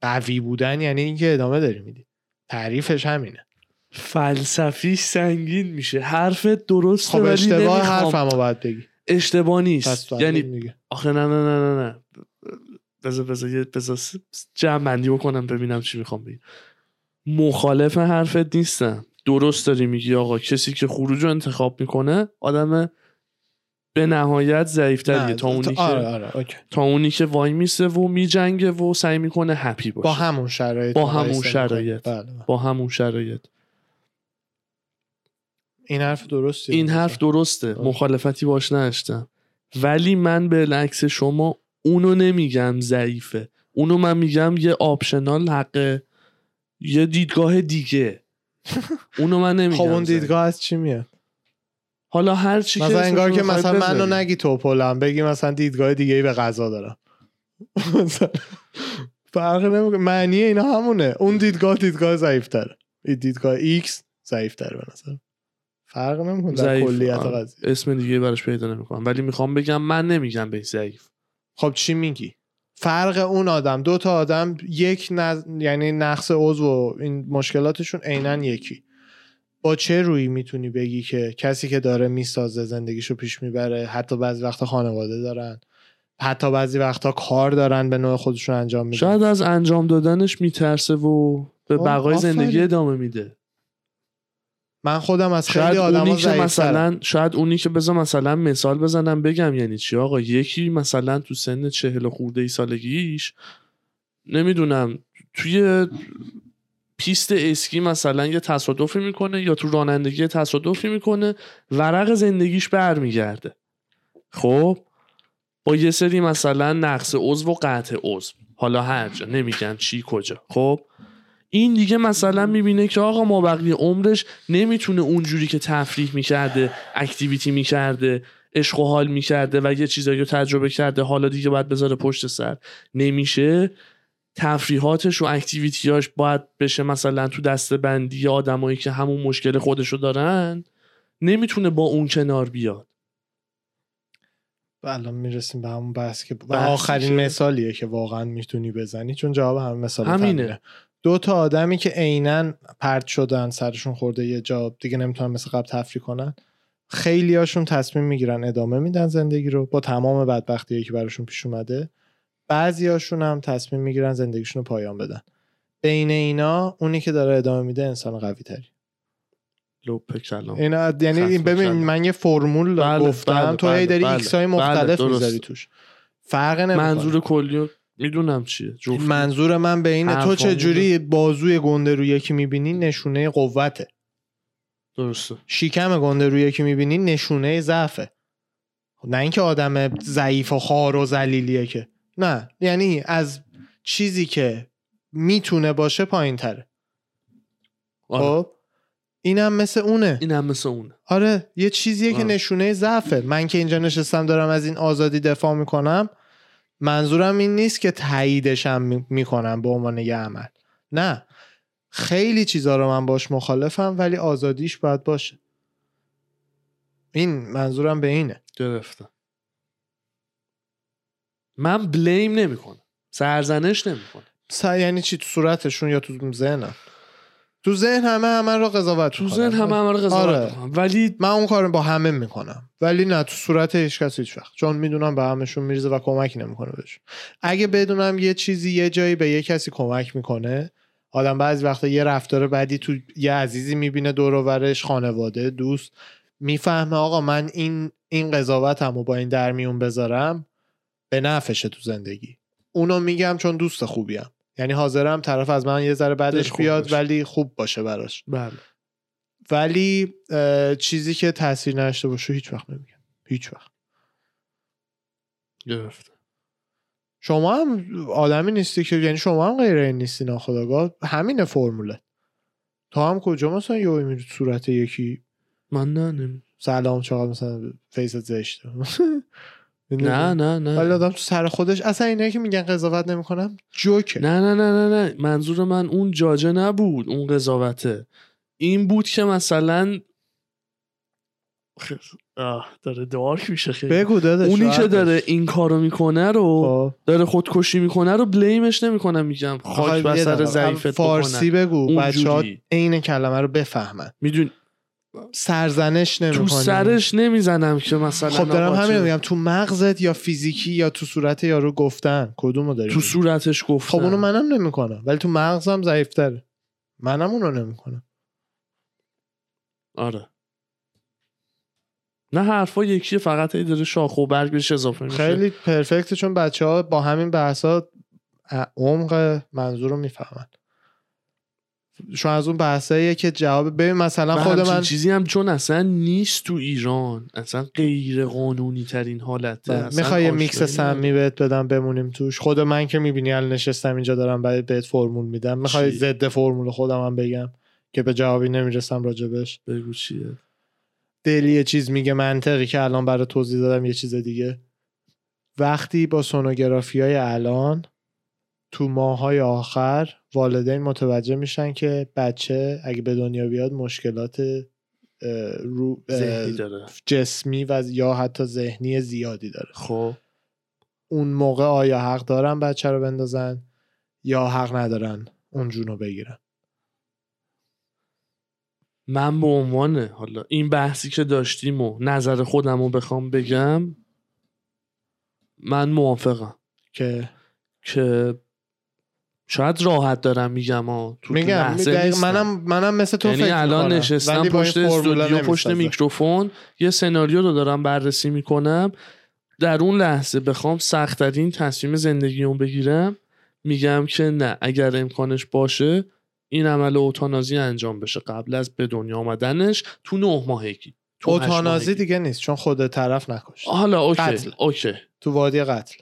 قوی بودن یعنی اینکه ادامه داری میدی. تعریفش همینه. فلسفیش سنگین میشه. حرفت درسته خب اشتباه. حرفمو باید بگی. اشتباه نیست یعنی. آخه نه نه نه نه نه بذار بذار یه بذار جمع بندی بکنم ببینم چی می‌خوام بگم مخالف حرفت نیستم درست داری میگی آقا کسی که خروج رو انتخاب می‌کنه آدم به نهایت ضعیفتریه تا اونی آره که آره اوکی. تا اونی که وای میسه و میجنگه و سعی می‌کنه هپی باشه با همون شرایط با همون. شرایط. بله، بله. با همون شرایط این حرف درستی این حرف درسته. مخالفتی باش نداشتم. ولی من به عکس شما اونو نمیگم ضعیفه. اونو من میگم یه آپشنال حقه یه دیدگاه دیگه. اونو من نمیگم خب اون. دیدگاه از چی میاد؟ حالا هر چی مثلا انگار که مثلا منو. نگی توپلم بگی مثلا دیدگاه دیگه ای به غذا دارم. فرق نمی‌کنه. معنی اینا همونه. اون دیدگاه دیدگاه ضعیف تره دیدگاه X ضعیف تره به نظر فرق نمی‌کنه در. کلیت. قضیه. اسم دیگه براش پیدا نمی‌کنم. ولی می‌خوام بگم من نمیگم به ضعیف. خب چی میگی؟ فرق اون آدم. دو تا آدم یک نز... یعنی نقص عضو و این مشکلاتشون عینا یکی. با چه روی می‌تونی بگی که کسی که داره می‌سازه زندگیشو پیش می‌بره حتی بعضی وقتا خانواده دارن حتی بعضی وقتا کار دارن به نوع خودشون انجام میدن؟ شاید از انجام دادنش میترسه و به بقای. زندگی ادامه میده. من خودم از خیلی شاید آدم اونی که مثلا شاید اونی که بذار مثلا مثال بزنم بگم یعنی چی آقا؟ یکی مثلا تو سن چهل خورده ای سالگیش نمی‌دونم توی پیست اسکی مثلا یه تصادفی می‌کنه یا تو رانندگی تصادفی می‌کنه ورق زندگیش برمیگرده. خب؟ با یه سری مثلا نقص عضو و قطع عضو. حالا هر جا نمیگم چی کجا. خب؟ این دیگه مثلا می‌بینه که آقا ما بقیه عمرش نمی‌تونه اونجوری که تفریح می‌کرده اکتیویتی می‌کرده عشق و حال می‌کرده و یه چیزایی رو تجربه کرده حالا دیگه باید بذاره پشت سر. نمیشه. تفریحاتش و اکتیویتیاش باید بشه مثلا تو دسته بندی آدمایی که همون مشکل خودشو دارن. نمی‌تونه با اون کنار بیاد. الان می‌رسیم به همون بحث که و آخرین مثالیه که واقعا می‌تونی بزنی چون جواب همه مثال همینه. دو تا آدمی که عینا پرت شدن سرشون خورده یه جا دیگه نمی‌تونن مثل قبل تفریح کنن. خیلی هاشون تصمیم می‌گیرن ادامه میدن زندگی رو با تمام بدبختی که براشون پیش اومده. بعضی هاشون هم تصمیم می‌گیرن زندگیشون رو پایان بدن. بین اینا اونی که داره ادامه میده انسان قوی تری لب کلام اینا یعنی این ببین کردم. من یه فرمول بله، گفتم بله، تو هی بله، داری بله، X های بله، مختلف. می‌ذاری توش. فرق نمی‌کنه. منظور کلی می‌دونم چیه جفت منظور من به اینه. تو چه جوری بازوی گنده روی یکی می‌بینی؟ نشونه قوته. درسته. شیکم گنده روی یکی می‌بینی؟ نشونه ضعفه. نه اینکه آدم ضعیف و خوار و ذلیلیه که. نه یعنی از چیزی که می‌تونه باشه پایین تره آره. خب؟ اینم مثل اونه. این هم مثل اونه. آره یه چیزیه که آره. نشونه ضعفه. من که اینجا نشستم دارم از این آزادی دفاع می‌کنم. منظورم این نیست که تاییدشم می- می‌کنم به عنوان یه عمل. نه. خیلی چیزا رو من باش مخالفم ولی آزادیش باید باشه. این منظورم به اینه. گرفتم من بلیم نمی‌کنم. سرزنش نمی‌کنم. س- یعنی چی؟ تو صورتشون یا تو ذهنم؟ تو ذهن همه همه رو قضاوت تو. ذهن همه همه رو قضاوت آره. ولی من اون کارو با همه می‌کنم. ولی نه تو صورت هیچ کس هیچ وقت. چون می‌دونم به همشون میریزه و کمکی نمی‌کنه بهشون. اگه بدونم یه چیزی یه جایی به یه کسی کمک می‌کنه آدم بعضی وقتا یه رفتار بعدی تو یه عزیزی می‌بینه دور و برش خانواده دوست می‌فهمه آقا من این این قضاوتم رو با این در میون بذارم به نفشه تو زندگی. اونو میگم چون دوست خوبیم. یعنی حاضرم طرف از من یه ذره بعدش بیاد باشه. ولی خوب باشه براش. بله. ولی چیزی که تاثیر نداشته باشه هیچ وقت نمیگم. هیچ وقت. گرفت شما هم آدمی نیستی که یعنی شما هم غیر این نیستی ناخداگاه همینه فرموله. تو هم کجا مثلا یهو میری صورت یکی؟ من نه نمی... سلام چقدر مثلا فیست زشته. نه نه نه. ولی آدم تو سر خودش اصلا اینایی که میگن قضاوت نمی‌کنم جوکه. نه نه نه نه نه. منظور من اون جاجه نبود اون قضاوته. این بود که مثلا آه داره دارک میشه خیلی. بگو داداش اونی که. داره این کارو می‌کنه رو خب. داره خودکشی می‌کنه رو بلیمش نمی‌کنم میگم. خاک بر سر. ضعیفت فارسی بکنن بگو اونجوری. بچه ها عین کلمه رو بفهمن. میدون سرزنش تو نمی‌کنی. سرش نمی‌زنم که مثلا خب دارم همین میگم تو مغزت یا فیزیکی یا تو صورت یارو گفتن کدومو داری تو؟ صورتش گفتم خب اونو منم نمی‌کنم ولی تو مغزم ضعیفتره. منم اونو نمی‌کنم. آره. نه حرفا یکیه فقط هی داره شاخ و برگ بهش اضافه میشه. خیلی پرفکته چون بچه ها با همین بحثا عمق منظور رو می‌فهمن. چون از اون بحثاییه که جواب ببین مثلا خود من چیزی هم چون اصلا نیست تو ایران. اصلا غیر قانونی ترین حالته. اصلا می‌خوای یه میکس سمی بهت بدم بمونیم توش. خود من که می‌بینی الان نشستم اینجا دارم برای بهت فرمول میدم. می‌خوای؟ ضد فرمول خودم هم بگم که به جوابی نمی‌رسم راجبش. بگو چیه؟ دلی یه چیز میگه منطقی که الان برای توضیح دادم یه چیز دیگه. وقتی با سونوگرافی های الان تو ماهای آخر والدین متوجه میشن که بچه اگه به دنیا بیاد مشکلات رو جسمی و یا حتی ذهنی زیادی داره. خب. اون موقع آیا حق دارن بچه رو بندازن یا حق ندارن اون جونو بگیرن؟ من به عنوان حالا این بحثی که داشتیم و نظر خودم رو بخوام بگم من موافقم. که؟ که شاید راحت دارم میگم ها تو تو میگم نیستم. منم منم مثل تو یعنی فکر الان. نشستم پشت استودیو پشت. میکروفون یه سناریو رو دارم بررسی می‌کنم در اون لحظه بخوام سختترین تصمیم زندگیمو بگیرم میگم که نه اگر امکانش باشه این عمل اوتانازی انجام بشه قبل از به دنیا آمدنش تو نه ماهگی تو اوتانازی. دیگه نیست چون خود طرف نکشت حالا اوکی قتل. اوکی تو وادی قتل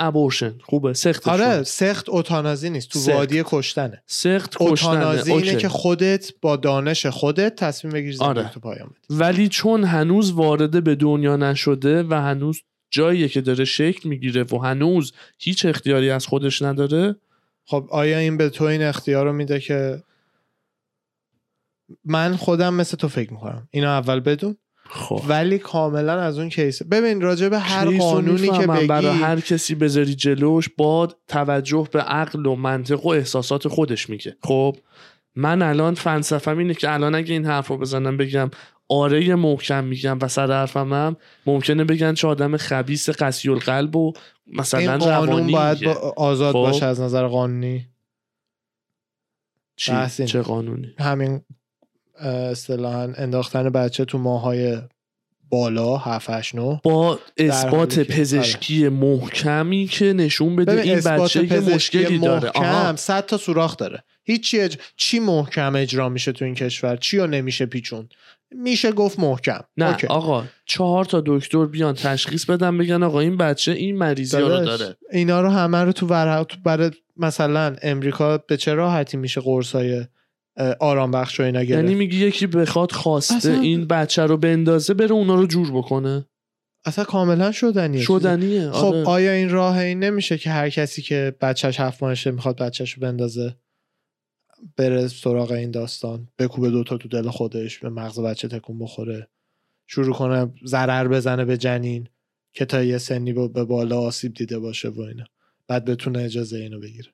abortion. خوبه. سخت آره سخت اوتانازی نیست. تو سخت. وادی کشتنه. سخت اوتانازی اینه. که خودت با دانش خودت تصمیم بگیری زندگی آره. تو پایان بدی. ولی چون هنوز وارد به دنیا نشده و هنوز جاییه که داره شکل می‌گیره و هنوز هیچ اختیاری از خودش نداره خب آیا این به تو این اختیار رو میده که من خودم مثل تو فکر می‌کنم؟ اینو اول بدون. خب ولی کاملا از اون کیس ببین راجع به هر قانونی که. بگی برای هر کسی بذاری جلوش با توجه به عقل و منطق و احساسات خودش میگه خب من الان فلسفم اینه که الان اگه این حرف رو بزنم بگم آره محکم میگم و سر حرفم هم ممکنه بگن چه آدم خبیس قسی القلب و مثلا این قانون باید. با آزاد خب. باشه از نظر قانونی چی؟ چه قانونی همین اصطلاحا انداختن بچه تو ماهای بالا 7 8 9 با اثبات که- پزشکی محکمی که نشون بده این بچه یه پزشکی مشکلی داره. آها. محکم 100 تا سوراخ داره. هیچی اج... چی محکم اجرا میشه تو این کشور؟ چی رو نمیشه پیچون؟ میشه گفت محکم. نه اوکی. آقا چهار تا دکتر بیان تشخیص بدن بگن آقا این بچه این مریضی رو داره. اینا رو همه رو تو تو برای مثلا امریکا به چه راحتی میشه قرصای آرام بخش و اینا گرفت. یعنی میگی یکی بخواد خواسته اصلا- این بچه رو بندازه بره اونا رو جور بکنه؟ اصلا کاملا شدنیه شدنیه خب آره. آیا این راه این نمیشه که هر کسی که بچهش هفت ماهشه می‌خواد بچهش رو بندازه بره سراغ این داستان بکوبه دوتا تو دل خودش به مغز بچه تکون بخوره شروع کنه ضرر بزنه به جنین که تا یه سنی با- به بالا آسیب دیده باشه و اینا بعد بتونه اجازه اینو بگیره.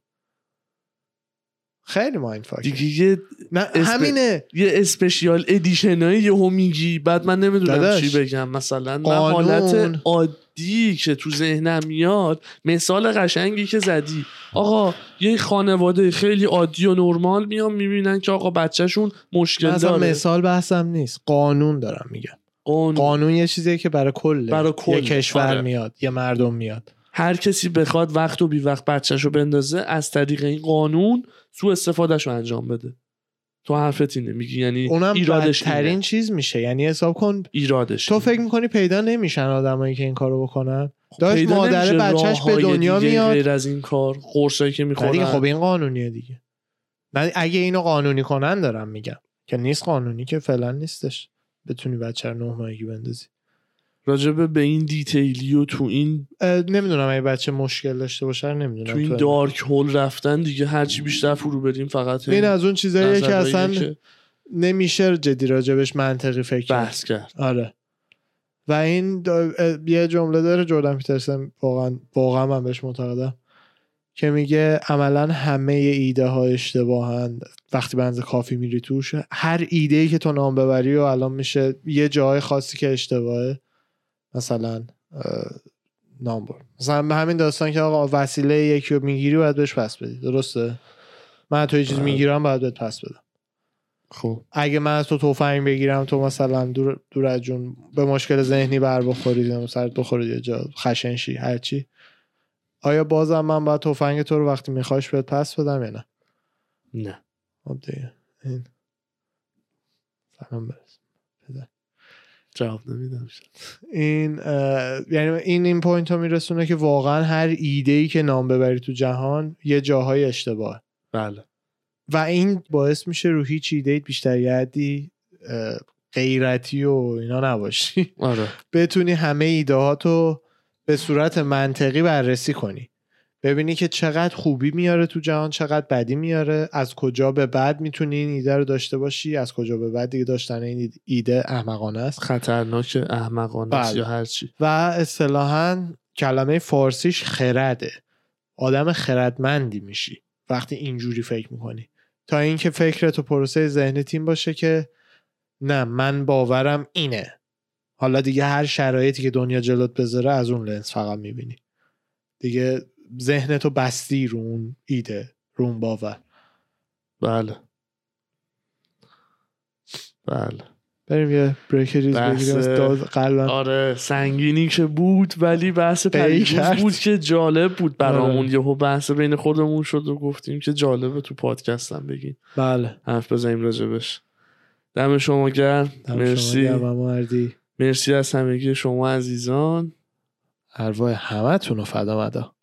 خیلی مایند دیگه یه نه اسم- همینه. یه اسپشیال ادیشن های یهو میگی بعد من نمی‌دونم داداش، چی بگم. مثلا من قانون- حالت عادی که تو ذهنم میاد مثال قشنگی که زدی. آقا یه خانواده خیلی عادی و نرمال میان می‌بینن که آقا بچهشون مشکل اصلا داره. مثال بحثم نیست. قانون دارم میگم. قانون. قانون یه چیزیه که برای کل برای کل. یه کشور آره. میاد یه مردم میاد. هر کسی بخواد وقت و بی وقت بچهشو بندازه از طریق این قانون سو استفادهشو انجام بده. تو حرفت اینه. میگی یعنی اونم ایرادش اینه. چیز میشه. یعنی حساب کن ایرادش تو. فکر می‌کنی پیدا نمیشن آدمایی که این کارو بکنن؟ داشت پیدا مادر بچهش به دنیا میاد. غیر از این کار قرصایی که می‌خورن. دیگه خب این قانونیه دیگه. نه اگه اینو قانونی کنن دارم میگم. که نیست قانونی که فعلا نیستش. بتونی بچه رو نه ماهگی بندازی. راجبه به این دیتیلی و تو این نمی‌دونم اگه بچه مشکل داشته باشه نمی‌دونم تو این دارک هول رفتن دیگه هرچی بیشتر فرو بریم فقط این از اون چیزاییه که اصلا که نمیشه جدی راجبش منطقی فکر بحث کرد. آره. و این دا- یه جمله داره جردن پیترسن واقعا واقعا من بهش معتقدم که میگه عملا همه ایده ها اشتباهن. وقتی بنز کافی میری توش هر ایده ای که تو نام ببری و الان میشه یه جای خاصی که اشتباهه. مثلا نام بر مثلا به همین داستان که آقا وسیله یکی رو می‌گیری باید بهش پس بدی. درسته؟ من تو یه چیز بله. می‌گیرم باید بهت پس بدم. خب. اگه من از تو تفنگ بگیرم تو مثلا دور, دور از جون به مشکل ذهنی بر بخورید یا سرت بخورید یه جا خشن شی هرچی آیا بازم من باید تفنگ تو رو وقتی میخواش بهت پس بدم یا نه؟ نه. خب دیگه. این. سلام جواب نمیدم. این یعنی این این point رو میرسونه که واقعا هر ایده ای که نام ببری تو جهان یه جاهای اشتباه بله. و این باعث میشه رو هیچ ایده بیشتر اه، غیرتی و اینا نباشی. آره. بتونی همه ایدهاتو به صورت منطقی بررسی کنی. ببینی که چقدر خوبی میاره تو جهان چقدر بدی میاره. از کجا به بعد می‌تونی این ایده رو داشته باشی؟ از کجا به بعد دیگه داشتن این ایده احمقانه است؟ خطرناک احمقانه است بله. یا هرچی و اصطلاحا کلمه فارسیش خرده. آدم خردمندی میشی وقتی اینجوری فکر می‌کنی. تا اینکه فکرت و پروسه ذهنی تیم باشه که نه من باورم اینه. حالا دیگه هر شرایطی که دنیا جلوت بذاره از اون لنز فقط می‌بینی. دیگه ذهنتو بستی رو اون ایده رو اون باور. بله. بله. بریم یه بریک ریز بگیریم از داد قلبم. آره سنگینی که بود ولی بحث پریروز. بود که جالب بود برامون. آره. یهو بحث بین خودمون شد و گفتیم که جالبه تو پادکستم بگیم بله. حرف بزنیم راجبش. دم شما گرم. دم شما مرسی. مرسی از همگی شما عزیزان. ارواح همه تون رو فدا مدا.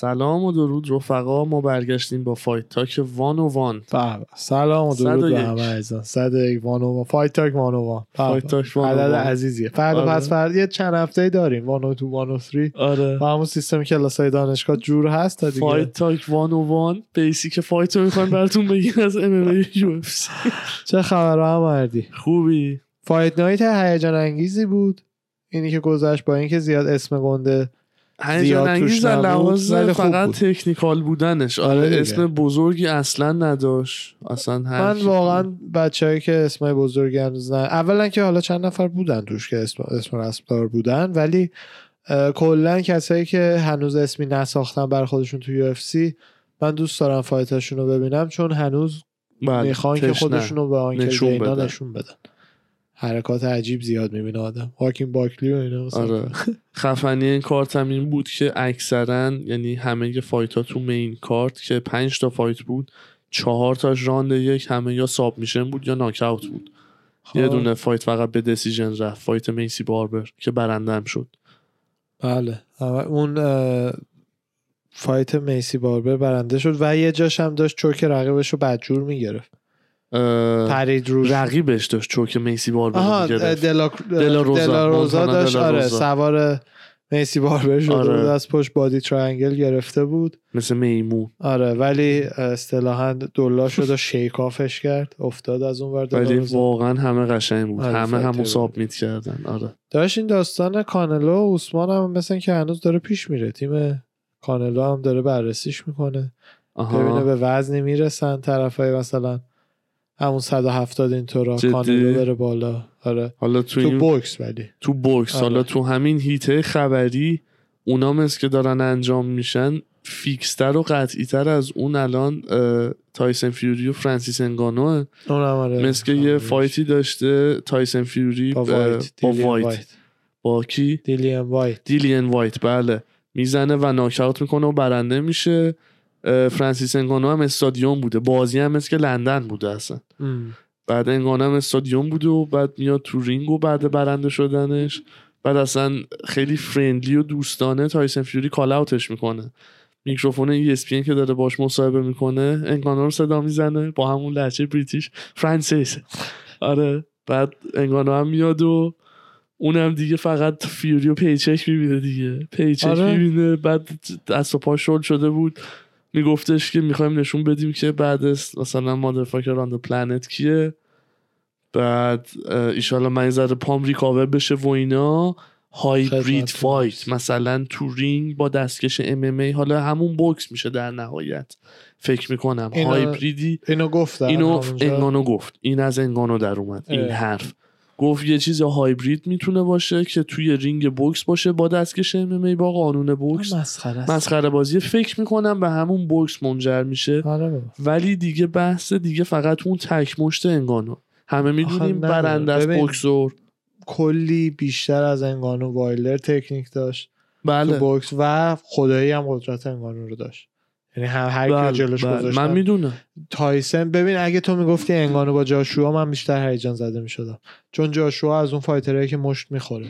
سلام و درود رفقا. ما برگشتیم با Fight Talk one o one. بله. سلام و درود 101. به همه عزیزان. 101 one o Fight Talk one o one. بله. Fight Talk one o عدد one. عزیزیه. فردا آره. پس فردا یه چند هفته داریم. one o two one o 3 آره. با همون سیستم کلاس های دانشگاه جور هست تا دیگه. Fight Talk one o one. basic fight رو می‌خوایم براتون بگیم از MMA چه خبر هم مردی؟ خوبی. Fight Night هیجان انگیزی بود. اینی که گذشت با اینکه زیاد اسم گنده هیجان انگیز در لحاظ فقط. تکنیکال بودنش آره آره دیگه. اسم بزرگی اصلا نداشت اصلا هر من واقعا بود. بچههایی که اسمای بزرگی هنوز نه اولا که حالا چند نفر بودن توش که اسم, اسم رسمدار بودن ولی کلا کسایی که هنوز اسمی نساختن بر خودشون تو یو من دوست دارم فایتاشون رو ببینم چون هنوز بله، می‌خوان که. خودشون رو به آنکل نشون بدن. حرکات عجیب زیاد می‌بینه آدم. واکین باکلی و اینا مثلا. آره. خفنی این کارت هم این بود که اکثرا یعنی همه fight ها تو main card که پنج تا fight بود چهار تاش راند یک همه یا submission بود یا ناکاوت بود. خب، یه دونه fight فقط به decision رفت fight میسی باربر که برنده م شد. بله. اون fight میسی باربر برنده شد و یه جاش هم داشت choke رقیبش رو بدجور می‌گرفت. پرید روش رقیبش داشت choke میسی بار آها گرفت دلا دلاروزا. دلاروزا مونتانا داشت. آره دلاروزا. سوار میسی باربر شده آره. بود از پشت body triangle گرفته بود. مثل میمون. آره ولی اصطلاحا دلا شد و شیک آفش کرد افتاد از اون ور ولی. واقعا همه قشنگ بود. آره، همه همو fighter submit کردن. آره. داشت این داستان کانلو و اوسمان هم مثل که هنوز داره پیش میره. تیم کانلو هم داره بررسیش می‌کنه. ببینه به وزنی می‌رسن طرفای مثلا همون 170 اینطورا؟ کانلو بره بالا. آره. حالا تو, تو این بوکس ولی. تو بوکس. آره. حالا تو همین حیطه خبری اونا مثل که دارن انجام میشن fix تر و قطعیتر از اون الان تایسن فیوری و فرانسیس انگانوه. اونم آره. مثل که یه. fight ی داشته تایسن فیوری با وایت. با وایت. وایت. با کی؟ دیلیان وایت. دیلین وایت. بله. می‌زنه و ناکاوت می‌کنه و برنده میشه. فرانسیس انگانو هم استادیوم بوده. بازی هم مثل که لندن بوده اصلا. ام. بعد انگانو هم استادیوم بوده و بعد میاد تو رینگ و بعد برنده شدنش. بعد اصلا خیلی friendly و دوستانه تایسن فیوری call out ش می‌کنه. میکروفون ESPN که داره باش مصاحبه می‌کنه انگانو رو صدا می‌زنه با همون لهجه British فرانسیس. آره بعد انگانو هم میاد و اونم دیگه فقط فیوری و پیچک می‌بینه دیگه. پیچک آره. می‌بینه بعد دست و پا شل شده بود. میگفتش که می‌خوایم نشون بدیم که بعد مثلا motherfucker on the planet کیه. بعد ایشالا من ذره پام recover بشه و اینا. hybrid fight. مثلا تو رینگ با دستکش MMA حالا همون بوکس میشه در نهایت. فکر می‌کنم. اینا- هایبریدی اینو گفتم اینو. انگانو گفت. این از انگانو در اومد. این. حرف. گفت یه چیز هایبرید می‌تونه باشه که توی رینگ بوکس باشه با دستکش MMA با قانون بوکس مسخره. مسخره بازی فکر می‌کنم به همون بوکس منجر میشه آره. ولی دیگه بحث دیگه فقط اون تک مشت انگانو همه می‌دونیم. برنده از. بوکسور کلی بیشتر از انگانو وایلدر تکنیک داشت تو بله بوکس و خدایی هم قدرت انگانو رو داشت یعنی هر هر کی بله، جلوش بله. گذاشتن من می‌دونم. تایسن ببین اگه تو می‌گفتی انگانو با جاشوا من بیشتر هیجان زده می‌شدم. چون جاشوا از اون fighter هایی که مشت می‌خوره.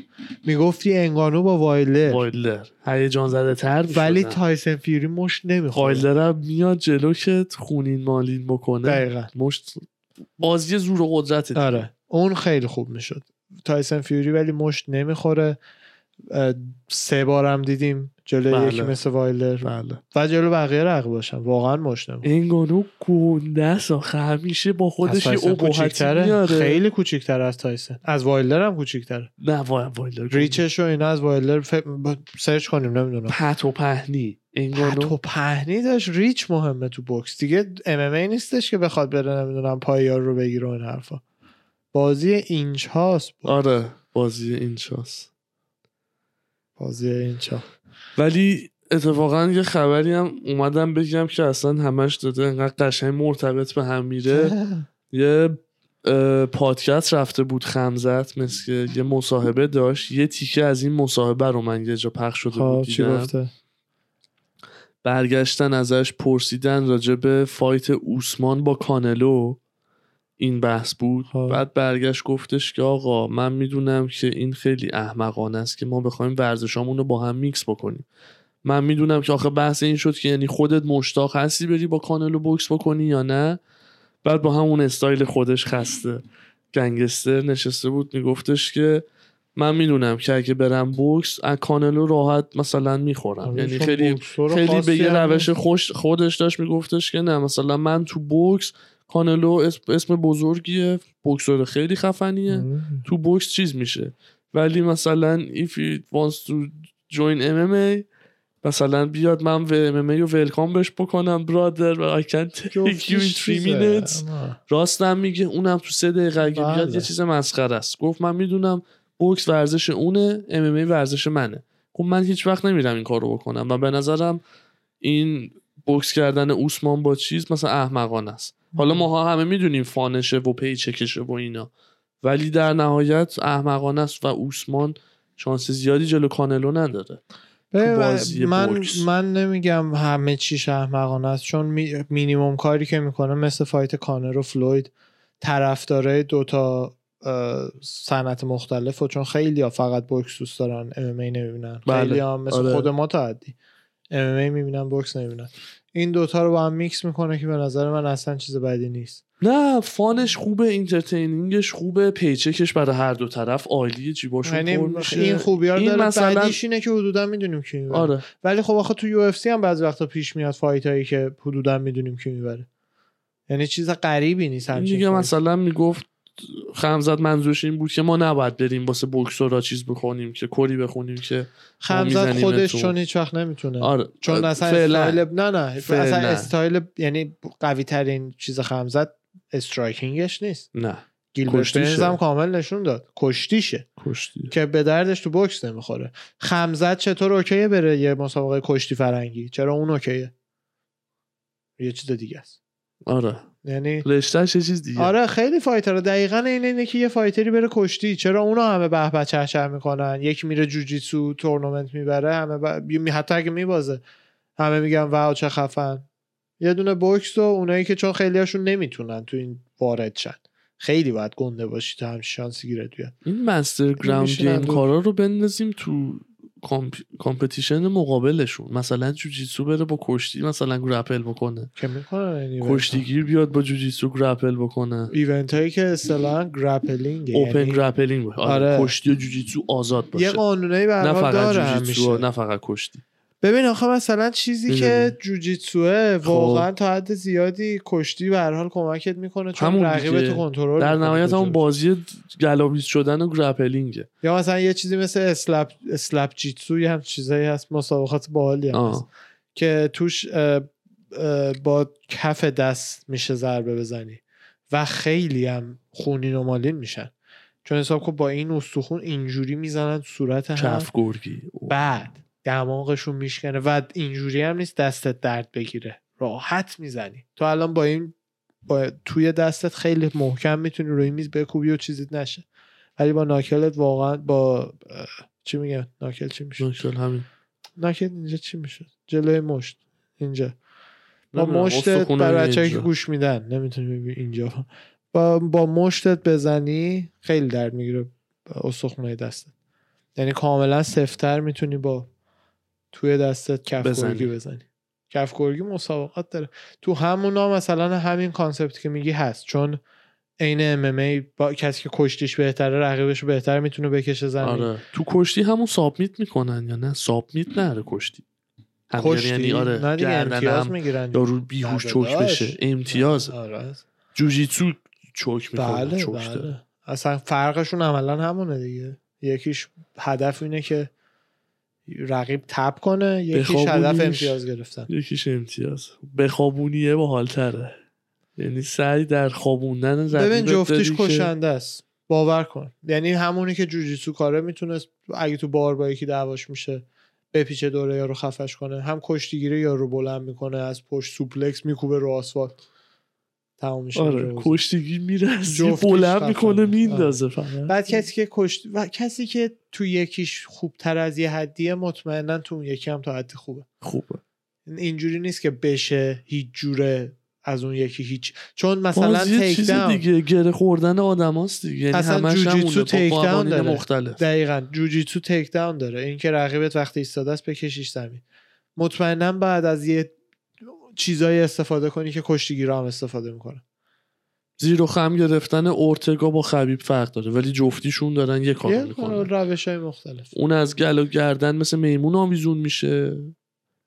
می‌گفتی انگانو با وایلدر وایلدر. هیجان زده تر ولی می‌شدن. تایسن فیوری مشت نمی‌خوره. وایلدر هم میاد جلو که خونین مالین بکنه. دقیقا. مشت بازی زور و قدرت. آره. اون خیلی خوب می‌شد. تایسن فیوری ولی مشت نمی‌خوره. سه بارم دیدیم جلو بله. یکی مثل وایلدر. بله. و جلو بقیه رقیب باشن. واقعا مشت نمی‌خوره انگانو گنده است. آخه همیشه با خودش یه کوچیک‌تره. میاره. خیلی کوچیکتر از تایسن. از وایلدر هم کوچیکتره. نه وای وایلدر reach ش و اینا از وایلدر ف... search کنیم نمی‌دونم. پت و پهنی. تو انگانو پهنی داشت. reach مهمه تو بوکس. دیگه MMA نیستش که بخواد بره نمی‌دونم پای یارو رو بگیره و این حرفا. بازی اینچ هاست آره بازی اینچ هاست بازی اینچ ها ولی اتفاقا یه خبری هم اومدم بگم که اصلا همش داده انقدر قشنگ مرتبط به هم میره. یه پادکست رفته بود خمزات مثل که یه مصاحبه داشت. یه تیکه از این مصاحبه رو من یه جا پخش شده خب بود چی گفته؟ برگشتن ازش پرسیدن راجع به fight اوسمان با کانلو. این بحث بود. خب. بعد برگشت گفتش که آقا من می‌دونم که این خیلی احمقانه است که ما بخوایم ورزشامون رو با هم میکس بکنیم. من می‌دونم که آخه بحث این شد که یعنی خودت مشتاق هستی بری با کانلو بوکس بکنی یا نه. بعد با همون استایل خودش خسته. گنگستر نشسته بود میگفتش که من می‌دونم که اگه برم بوکس از کانلو راحت مثلا می‌خورم. آره، یعنی خیلی خیلی به یه روش. خوش خودش داشت میگفتش که نه مثلا من تو بوکس کانلو اسم, بزرگیه بوکسور خیلی خفنیه مم. تو بوکس چیز میشه ولی مثلا if he wants to join MMA مثلا بیاد من و MMA رو ولکام بهش بکنم برادر و I can take you in جفتش 3 چیزه. minutes. راستم میگه اونم تو سه دقیقه اگه بیاد بله. یه چیز مسخره است گفت من می‌دونم بوکس ورزش اونه ام ورزش منه گفت من هیچ وقت نمیرم این کارو بکنم و به نظرم این بوکس کردن اوسمان با چیز مثلا احمقانه است حالا ما همه می‌دونیم fun شه و paycheck شه و اینا ولی در نهایت احمقانه است و اوسمان شانس زیادی جلو کانلو نداره من بوکس. من نمیگم همه چیش احمقانه است چون می... مینیموم کاری که می‌کنه مثل fight کانر و فلوید طرفدارای دوتا صنعت مختلف و چون خیلی ها فقط بوکس دوست دارن MMA نمی‌بینن بله. خیلی ها مثل آره. خود ما تا حدی MMA می‌بینن بوکس نمی‌بینن این دوتا رو با هم میکس می‌کنه که به نظر من اصلا چیز بدی نیست. نه fun ش خوبه entertaining ش خوبه paycheck ش برای هر دو طرف عالیه جیباشون یعنی پر میشه. این خوبی ها این داره. مثلا- بعدیش اینه که حدودا می‌دونیم کی می‌بره. آره. ولی خب آخه تو UFC هم بعضی وقتا پیش میاد fight هایی که حدودا می‌دونیم کی می‌بره. یعنی چیز غریبی نیست همچین دیگه. مثلا می‌گفت خمزت منظورش این بود که ما نباید بریم واسه بوکسورا چیز بخونیم که کری بخونیم که خمزت خودش. چون هیچ وقت نمی‌تونه. آره چون اصلا فعلا. استایل نه نه. اصلا استایل یعنی قوی ترین چیز خمزت striking ش نیست. نه گیلبرت هم کامل نشون داد. کشتیشه. کشتی. که به دردش تو بوکس نمی‌خوره. خمزت چطور okay ه بره یه مسابقه کشتی فرنگی؟ چرا اون okay ه؟ یه چیز دیگه است. آره. یعنی رشتهش یه چیز دیگه. آره خیلی fighter دقیقا این اینه که یه fighter ی بره کشتی. چرا اونو همه به به چه چه می‌کنن؟ یکی میره جوجیتسو تورنمنت می‌بره همه ب... می- حتی اگه میبازه همه میگن wow چه خفن. یه دونه بوکس و اونایی که چون خیلی هاشون نمی‌تونن تو این وارد شن. خیلی باید گنده باشی تا هم شانسی گیرت بیاد. این master ground game. کارا رو بندازیم تو. competition مقابلشون. مثلا جوجیتسو بره با کشتی مثلا grapple بکنه. که. کشتیگیر بیاد با جوجیتسو grapple بکنه. event هایی که اصطلاحا grappling open grappling آره. کشتی و جوجیتسو آزاد باشه. یه قانونایی به هر نه فقط داره جوجیتسو نه فقط کشتی. ببین آخه مثلا چیزی. که جوجیتسوه واقعا تا حد زیادی کشتی به هر حال کمکت می‌کنه چون همون رقیب دیگه. تو کنترل در نهایت همون بازی گلاویز شدن و گرپلینگه یا مثلا یه چیزی مثل اسلپ اسلپ جیتسو یه هم چیزایی هست مسابقات باحالی هست. که توش اه، اه، با کف دست میشه ضربه بزنی و خیلی هم خونین و مالین میشن چون حساب کن با این استخون اینجوری می‌زنن صورت هم کف گرگی بعد دماغشون میشکنه و اینجوری هم نیست دستت درد بگیره. راحت می‌زنی. تو الان با این با توی دستت خیلی محکم می‌تونی روی میز بکوبی و چیزیت نشه. ولی با ناکلت واقعا با چی میگن؟ ناکل چی میشه؟ نکل همین. ناکل اینجا چی میشه؟ جلوی مشت. اینجا. با مشتت برای. بچه‌ای که گوش میدن. نمی‌تونی ببینی اینجا. با با مشتت بزنی خیلی درد می‌گیره استخونه دستت. یعنی کاملا سفتر می‌تونی با توی دستت کف بزنی. گرگی بزنی. کف گرگی مسابقات داره. تو همونا مثلا همین concept که میگی هست. چون عین MMA با کسی که کشتیش بهتره رقیبش بهتر می‌تونه بکشه زمین. آره. تو کشتی همون submit می‌کنن یا نه؟ submit نداره کشتی. هم کشتی؟ یعنی آره نه دیگه امتیاز می‌گیرن. یارو بیهوش choke. بشه. امتیاز. آره. جوجیتسو choke می‌کنه بله choke بله. اصلا فرقشون عملا همونه دیگه. یکیش هدف اینه که رقیب تپ کنه یکیش هدف. امتیاز گرفتن. یکیش امتیاز. بخوابونیه باحالتره. یعنی سعی در خوابوندن ببین جفتیش داری که- کشنده است. باور کن. یعنی همونی که جوجیتسو کاره می‌تونست اگه تو بار با یکی دعواش میشه بپیچه دوره یارو خفش کنه. هم کشتیگیری یارو بلند می‌کنه از پشت سوپلکس میکوبه رو آسفالت. تمام میشه آره. کشتیگی میره بلند. می‌کنه میندازه فقط. بعد کسی که کشت و کسی که تو یکیش خوبتر از یه حدیه مطمئنا تو اون یکی هم تا حد خوبه. خوبه. اینجوری نیست که بشه هیچ جوره از اون یکی هیچ چون مثلا تیک داون دیگه گره خوردن آدماست دیگه. یعنی اصلا همش جوجیتسو با تیک داون داره. مختلف. دقیقا. جوجیتسو تیک داون داره. این که رقیبت وقتی ایستاده است بکشیش زمین. مطمئنا بعد از یه چیزایی استفاده کنی که کشتیگیرا هم استفاده می‌کنه زیر و خم گرفتن اورتگا با خبیب فرق داره ولی جفتیشون دارن یه کار می‌کنن. روش های مختلف. اون از گل و گردن مثل میمون آویزون میشه.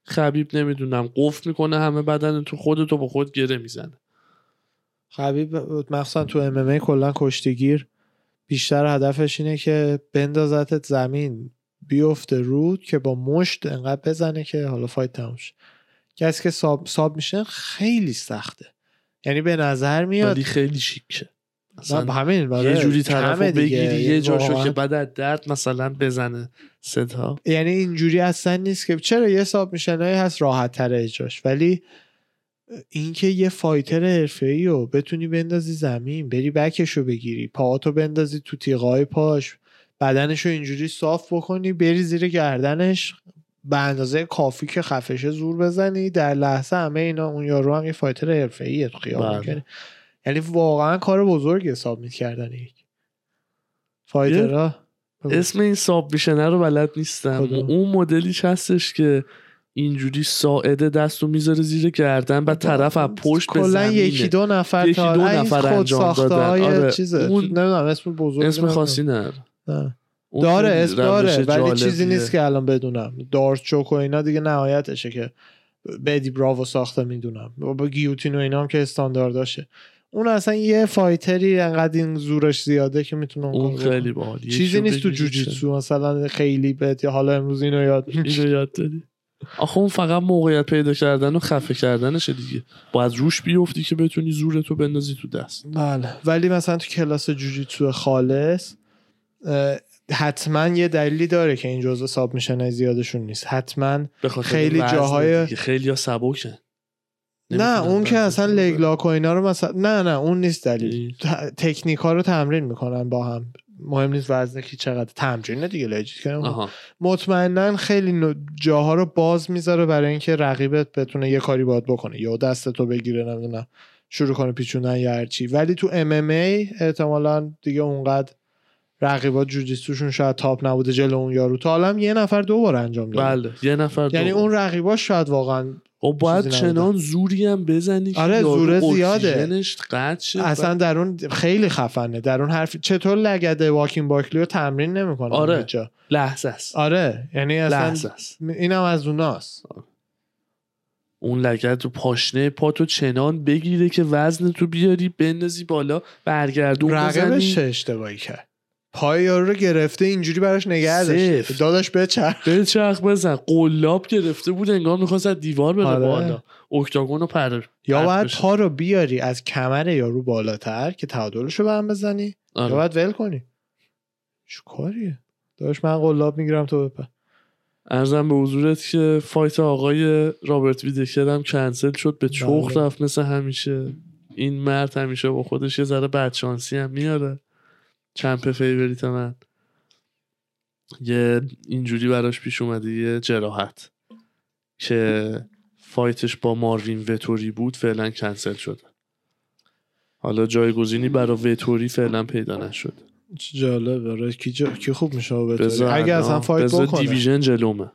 خبیب نمی‌دونم قفل می‌کنه همه بدن تو خودتو با خود گره می‌زنه. خبیب مخصوصا تو ام ام کلا کشتیگیر بیشتر هدفش اینه که بندازتت زمین. بیفته رود که با مشت انقدر بزنه که حالا فایت تموم شه. کسی که ساب, ساب میشه خیلی سخته. یعنی به نظر میاد ولی خیلی شیکه اصلا همین یه جوری طرفو. بگیری یه جاشو که بعد از درد مثلا بزنه صدا یعنی اینجوری اصلا نیست که چرا یه ساب میشنایی هست راحت تر اجراش. ولی اینکه یه فایتر حرفه‌ای رو بتونی بندازی زمین بری بکش رو بگیری پاهاتو بندازی تو تیغای پاش بدنش رو اینجوری صاف بکنی بری زیر گردنش به اندازه کافی که خفشه زور بزنی در لحظه همه اینا اون یارو هم یه فایتر حرفه‌ایه تو خیابون بله. کنی. یعنی واقعا کار بزرگی حساب می‌کردن یک فایترها اسم این ساب میشنه رو بلد نیستم کدوم؟ اون مدلیش هستش که اینجوری ساعده دستو می‌ذاره زیر گردن و طرف از پشت به زمینه یکی دو نفر یکی تا دو این نفر خود انجام دادن. آره. چیزه اون- نمی‌دونم اسم بزرگ اسم خاصی نه. داره اسم داره ولی چیزی. نیست که الان بدونم. دارت چوک و اینا دیگه نهایتشه که بدی براو ساخته می‌دونم. با گیوتین و اینا هم که استاندارداشه. اون اصلا یه فایتری انقدر این زورش زیاده که می‌تونه اون خیلی باحالیه. چیزی نیست تو جوجیتسو مثلا خیلی بهت یا حالا امروز اینو یاد اینو یاد دادی؟ آخه اون فقط موقعیت پیدا کردن و خفه کردنشه دیگه. باید روش بیفتی که بتونی زورتو بندازی تو دست. بله. ولی مثلا تو کلاس جوجیتسو خالص حتما یه دلیلی داره که این جزء ساب میشن زیادشون نیست. حتما خیلی جاهای-. خیلی ها سبکن نه اون که اصلا لگلاک و اینا رو مثلا نه نه اون نیست دلیل. تکنیک ها رو تمرین می‌کنن با هم. مهم نیست وزن کی چقدر تمرین دیگه لجیت کنم مطمئنا خیلی جاها رو باز می‌ذاره برای اینکه رقیبت بتونه یه کاری باید بکنه. یا دست تو بگیره نمی‌دونم شروع کنه پیچوندن یا هرچی ولی تو ام ام ای احتمالا دیگه اونقدر رقیبات جوجیستوشون شاید تاپ نبوده جلو اون یارو. تا حالا یه نفر دو بار انجام داده. بله یه نفر یعنی دو. اون رقیباش شاید واقعا خب باید چنان زوری هم بزنی که آره، زوره زیاده. اصلا در اون خیلی خفنه. در اون حرف چطور لگده واکین باکلی رو تمرین نمی‌کنه آره. جا لحظه است. آره یعنی اصلا لحظه است. اینم از اوناست. اون لگت رو پاشنه پاتو چنان بگیره که وزن تو بیاری بندازی بالا برگردون بزنی. چه اشتباهی کرد؟ پای یارو رو گرفته اینجوری براش نگه داشته سفت. داداش بچرخ به چرخ بزن قلاب گرفته بود انگار می‌خواست از دیوار بره آره. بالا اکتاگون رو پر یا باید. پا رو بیاری از کمر یارو بالاتر که تعادلش رو به هم بزنی یا آره. باید ول کنی چه کاریه داداش من قلاب می‌گیرم تو بپر عرضم به حضورت که fight آقای رابرت ویدکر هم کنسل شد به چخ بله. رفت مثل همیشه این مرد همیشه با خودش یه ذره بدشانسی هم میاره champ favorite من. یه اینجوری براش پیش اومده یه جراحت که fight ش با ماروین وتوری بود فعلا کنسل شده. حالا جایگزینی برای وتوری فعلا پیدا نشد. چه جالب آره کی, جا... کی خوب میشه بذار اگه اصلا fight بکنه. division جلومه.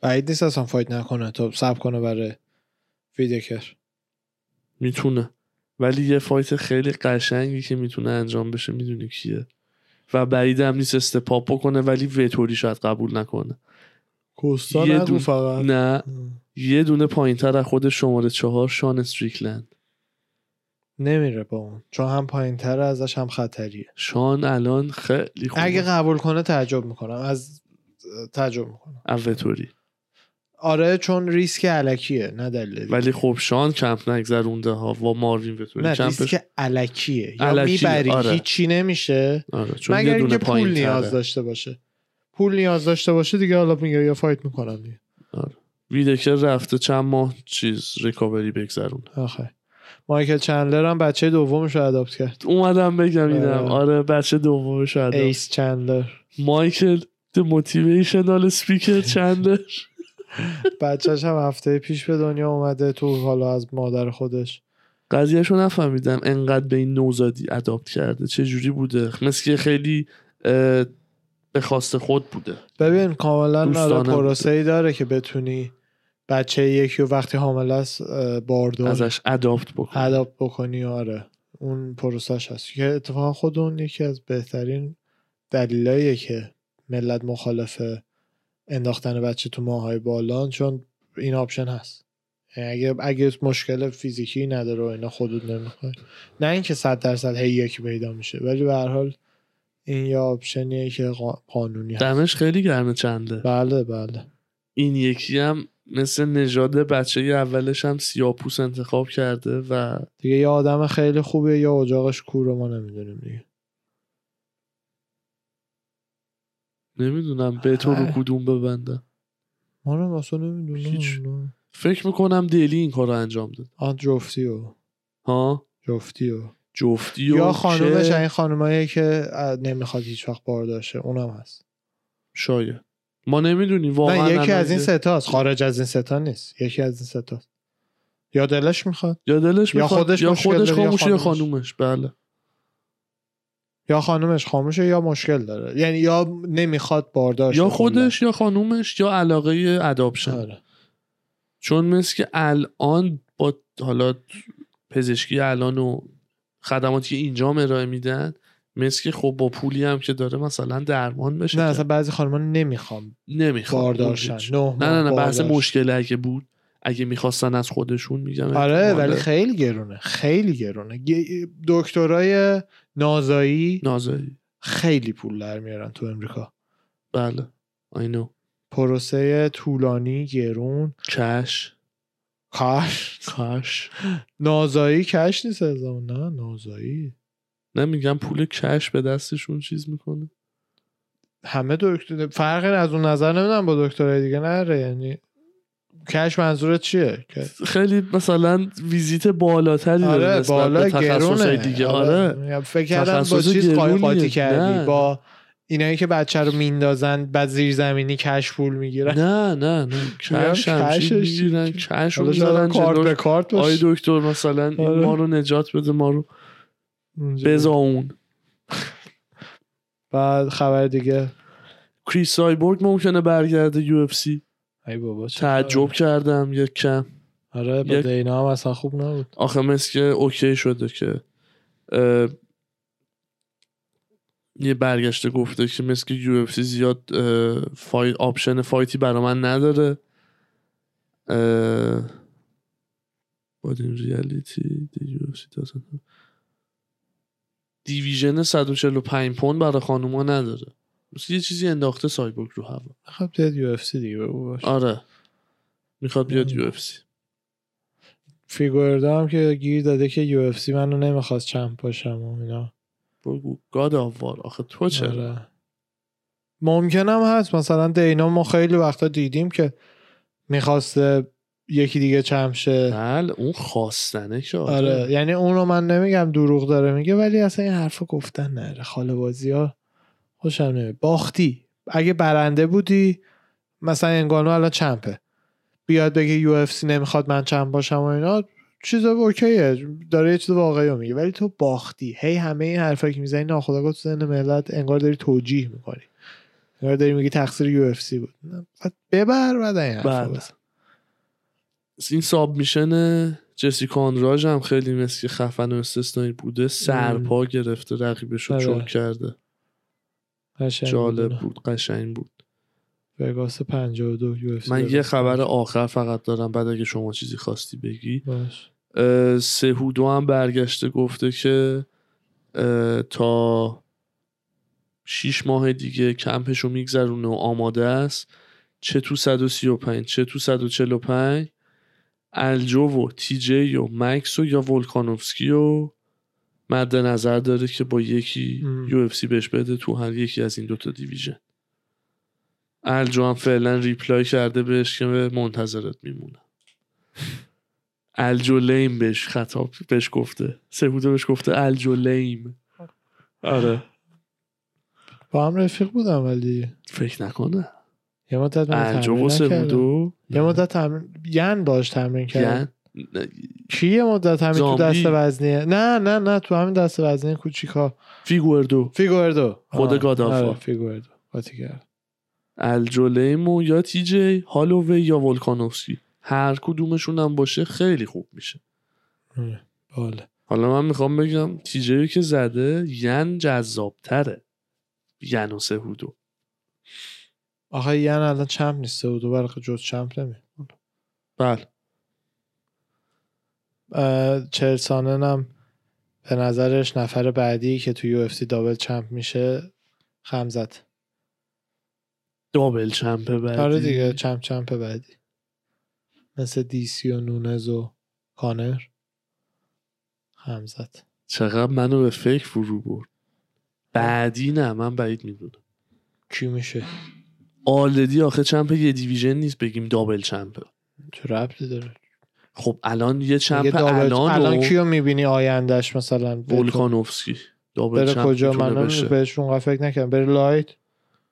بعید نیست اصلا fight نکنه. تا صبر کنه برای ویدکر می‌تونه. ولی یه fight خیلی قشنگی که می‌تونه انجام بشه می‌دونی کیه؟ و بعیدم نیست step up بکنه ولی وتوری شاید قبول نکنه. کوستا یه نگو دون- فقط. نه. یه دونه پایین تر از خود شماره چهار شان استریکلند. نمیره با اون چون هم پایین تر ازش هم خطریه. شان الان خیلی خوبه. اگه قبول کنه تعجب می‌کنم. از تعجب می‌کنم. از وتوری آره چون ریسک علکیه نه دلیل. ولی خب شان کمپ نگذرونده ها و ماروین وتوری نه کمپش ریسک علکیه یا علکیه، می‌بری آره. هیچی نمیشه. آره چون مگر اینکه پول نیاز تره داشته باشه. پول نیاز داشته باشه دیگه حالا میگه یا فایت می‌کنم دیگه. ویدکر رفته چند ماه چیز ریکاوری بگذرون. آخه. مایکل چندلر هم بچه دومش رو اداپت کرد. اومدم بگم اینم. آره. آره بچه دومش شاید ایس چندلر. مایکل the motivational speaker چندر بچهش هم هفته پیش به دنیا اومده تو حالا از مادر خودش. قضیهشو نفهمیدم. انقدر به این نوزادی اداپت کرده. چه جوری بوده؟ مثل که خیلی به خواست خود بوده. ببین کاملا آره. پروسه ای داره که بتونی بچه یکی و وقتی حامله است باردار ازش adopt بکنه adopt بکنی آره. اون پروسش هست. که اتفاقا خود اون یکی از بهترین دلایلیه که ملت مخالف انداختن بچه تو ماهای بالان چون این option هست. یعنی اگه اگه مشکل فیزیکی نداره و اینا خودت نمی‌خوای. نه اینکه صد درصد هی یکی پیدا میشه ولی به هر حال این یه option یه که قا- قانونی هست. دمش خیلی گرمه چنده. بله بله. این یکی هم مثل نژاد بچه اولش هم سیاپوس انتخاب کرده و دیگه یه آدم خیلی خوبه یا اجاقش کوره ما نمی‌دونیم دیگه. نمی‌دونم به تو رو. کدوم ببندم رو اصلا هیچ. نمی‌دونم فکر می‌کنم دلی این کار رو انجام داد. آن جفتی و ها؟ جفتی و جفتی و یا خانومش که این خانومایی که اه، نمی‌خواد هیچ وقت بار داشته اونم هست. شاید. ما نمی‌دونیم واقعا نه یکی از این که- ستاست خارج از این ستا نیست. یکی از این ستاست یا دلش می‌خواد؟ یا دلش یا می‌خواد خودش یا خودش یا خاموشه یا خانومش. خانومش. بله. یا خانومش خاموشه یا مشکل داره. یعنی یا نمی‌خواد بارداشت یا خودش یا خانومش یا علاقه اداپشن آره. چون مثل که الان با حالا پزشکی الان و خدماتی که اینجا ارائه میدن مثل که خب با پولی هم که داره مثلا درمان بشه نه که. اصلا بعضی خانما نمی‌خوام نمی‌خوام باردارشن نه نه نه بحث بارداشت. مشکل اگه بود. اگه می‌خواستن از خودشون میگم آره ولی خیلی گرونه خیلی گرونه. دکترای نازایی نازایی. خیلی پول در میارن تو امریکا. بله آینو پروسه طولانی گرون. کش. کاش کاش نازایی کش نیست از. نه نازایی. نه میگم پول کش به دستشون چیز می‌کنه. همه دکتر فرقی از اون نظر نمی‌دونم با دکترای دیگه نره یعنی کش منظورت چیه؟ خیلی مثلا ویزیت بالاتری داره آره نسبت بالا گرونه. دیگه. آره. میگم فکر کردم با چیز. قاطی کردی. نه، با اینایی که بچه رو میندازن بعد زیر زمینی کش پول می‌گیرن. نه نه نه. کش می‌گیرن. cash رو می‌ذارن کارت به کارت آی دکتر مثلا این آره. ما رو نجات بده ما رو. بزا اون. بعد خبر دیگه. کریس سایبورگ ممکنه برگرده UFC. ای بابا تعجب. کردم یک کم. آره با یک- دینا هم اصلا خوب نبود. آخه مثل که okay شده که اه، یه برگشته گفته که مثل که UFC زیاد اه، فای option fight ی برا من نداره. اه، in reality the UFC doesn't have- division 145 پوند برای خانوما نداره. یه چیزی انداخته سایبورگ رو هوا. خب بیاد UFC دیگه بگو باشه آره. می‌خواد بیاد. UFC. فیگوردا هم که گیر داده که UFC منو نمی‌خواست champ باشم و اینا. بگو. God of War آخه تو چرا؟ آره. ممکنم هست. مثلا دینا ما خیلی وقتا دیدیم که می‌خواسته یکی دیگه چمپ شه. بله اون خواستنه آره, آره. یعنی اون رو من نمیگم دروغ داره میگه ولی اصلا این حرف گفتن نره خاله بازی ها خوشم نمی باختی. اگه برنده بودی مثلا انگانو الان چمپه. بیاد بگه یو اف سی نمی‌خواد من چمپ باشم و اینا چیز اوکیه. داره یه چیز واقعی رو میگه. ولی تو باختی. هی همه این حرفا که می‌زنی ناخداگاه تو ذهن ملت انگار داری توجیه می‌کنی. انگار داری میگی تقصیر یو اف سی بود. بعد ببر بعد این حرفا بله. این ساب میشن جسی کانراژ هم خیلی مثل خفن و استثنایی بوده. سرپا گرفته رقیبش رو آره. چوک کرده. جالب بود قشنگ بود. وگاس 52 یو من یه خبر آخر فقط دارم بعد اگه شما چیزی خواستی بگی. باش. سهودو هم برگشته گفته که تا شیش ماه دیگه کمپش رو میگذرونه و آماده است. چه تو 135 چه تو 145 الجو و تی جی و مکس و یا ولکانوفسکی و مد نظر داره که با یکی. UFC بهش بده تو هر یکی از این دوتا division. الجو هم فعلا reply کرده بهش که منتظرت میمونم. الجو lame بهش خطاب بهش گفته. سهوده بهش گفته الجو lame. آره. با هم رفیق بودم ولی. فکر نکنه. یه مدت من الجو تمرین و نکردم. سهودو یه مدت تمرین ین باش تمرین کرد. یعنی کی یه مدت همین تو. دست وزنیه؟ نه نه نه تو همین دست وزنی کوچیکا. فیگوردو. فیگوردو. خود گادافا. آره، فیگوردو. قاطی کرد الجولیمو یا تی جی هالووی یا ولکانوفسکی. هر کدومشون هم باشه خیلی خوب میشه. آره، باله. حالا من می‌خوام بگم تی جی که زده ین جذابتره. ین و سهودو. آخه ین الان چمپ نیست و دو برق جز چمپ نمی بله. چرسانن هم به نظرش نفر بعدی که تو یو اف سی دابل چمپ میشه خمزت دابل چمپه بعدی؟ آره دیگه چمپ چمپ بعدی. مثل دیسی و نونز و کانر خمزت چقدر منو به فکر فرو برد. بعدی نه من بعید می‌دونم. کی میشه؟ آلدی آخه چمپ یه دیویژن نیست بگیم دابل چمپه چه ربطی داره؟ خب الان یه چمپ الان, الان و کیو می‌بینی آیندهش مثلا بهتون؟ ولکانوفسکی دابل بره کجا من. بهش اونقدر فکر نکردم بره لایت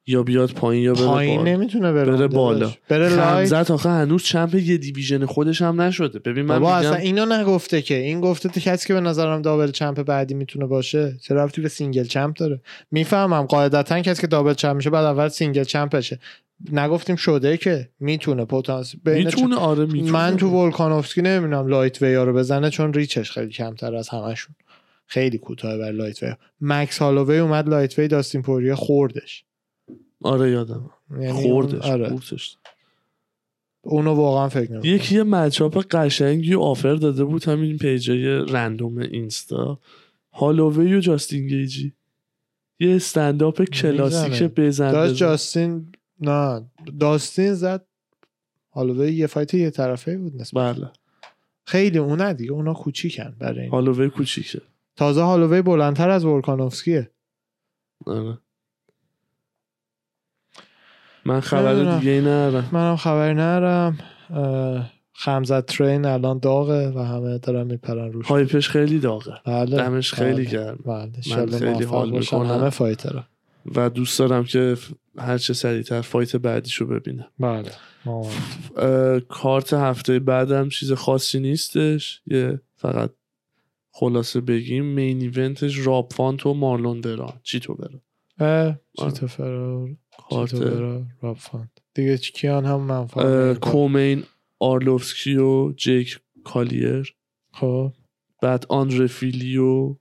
یا بیاد پایین یا بره پایین بالا. نمی‌تونه بره, بره بالا. بره light. آخه هنوز champ یه division خودش هم نشده. ببین من بابا میگم اصلا اینو نگفته که. این گفته که کسی که به نظرم double champ بعدی می‌تونه باشه چه ربطی به single champ داره؟ می‌فهمم قاعدتا کسی که double champ میشه بعد اول single champ بشه نگفتیم شده که می‌تونه پتانسیل بین می‌تونه آره می‌تونه. من تو ولکانوفسکی نمی‌دونم lightweight رو بزنه چون reach ش خیلی کمتر از همشون. خیلی کوتاه بر lightweight مکس هالووی اومد lightweight داستین پوریه خوردش. آره یادم یعنی خوردش اون- آره. خوردش. اونو واقعا فکر نمی‌کنم. یکی یه matchup قشنگی offer داده بود همین page ای random اینستا. هالووی و جاستین گیجی. یه استنداپ کلاسیک می‌زنه. بزن داشت. جاستین نه. داستین زد. هالووی یه fight یه طرفه بود نسبت. بله. خیلی اون دیگه اونا کوچیکن برای این. هالووی کوچیکه. تازه هالووی بلندتر از ولکانوفسکیه آره. من خبر. دیگه ای ندارم. منم خبری ندارم. خمزت ترین الان داغه و همه دارن میپرن روش. هایپش خیلی داغه. بله دمش خیلی بله. گرم. بله انشالله خیلی حال می‌کنم. همه فایترها و دوست دارم که هر چه سریعتر فایت بعدیشو ببینم. بله. کارت هفته بعدم چیز خاصی نیستش. یه فقط خلاصه بگیم. مین ایونتش راب فانت و مارلون دران چی تو برا؟ اه، آره. چیتو فرار کارت راب فاند. دیگه کیان هم منفعت کومین آرلوفسکی و جیک کالیر. خب. بعد آندره فیلیو.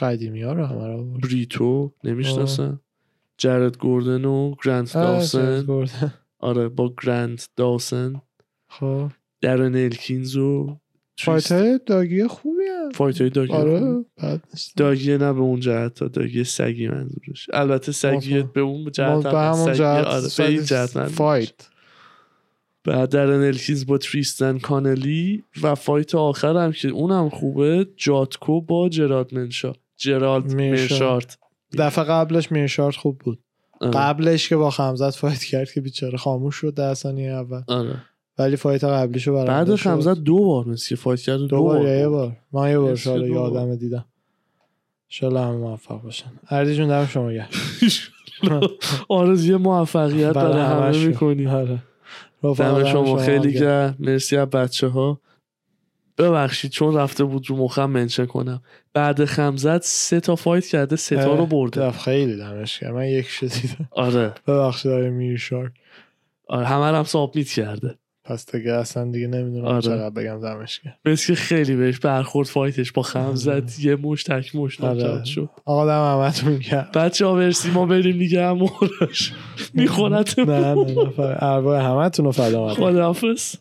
قدیمی ها رو همه رو. بریتو نمی‌شناسن جرد گوردن و گرانت اه، داوسن. آره با گرانت داوسن. خب. درن الکینز و fight های doggy خوبی هم fight های doggy. آره بد نیست doggy ه نه به اون جهت تا doggy سگی منظورش البته سگیه ما- به اون جهت به هم همون سگی جهت آره به این جهت منظورش. fight بعد درن الکینز با تریستن کانلی و fight آخر هم که اونم خوبه جاتکو با جراد منشا جرالد. منشارت دفعه قبلش میرشارت خوب بود آره. قبلش که با خمزت fight کرد که بیچاره خاموش شد در ثانیه اول آره. ولی fight قبلیشو برنده بعد. خمزت دو بار که fight کرد و دو بار یا یه. بار. من یه بار دو بار. یادم دیدم. ایشالا هم موفق باشن. اردی جون دم شما گرم. آرزوی موفقیت برای همه. می‌کنی. آره. دم شما. خیلی گرم. مرسی از بچه ها ببخشید چون رفته بود رو مخم mention کنم. بعد خمزت سه تا فایت کرده سه تا رو برده. خیلی دمش گرم. من یک دیدم. آره. ببخشید آقای میرشارت آره همه هم سابمیت کرده. پس دیگه اصلا دیگه نمی‌دونم آره. چقدر بگم دمش که خیلی بهش برخورد فایتش با خمزت یه مش تک مش آره. شد. آقا دم همتون گرم. بچه ها مرسی. ما بریم دیگه. هم میخونت نه نه نه ارواح همتون رو فدا خداحافظ.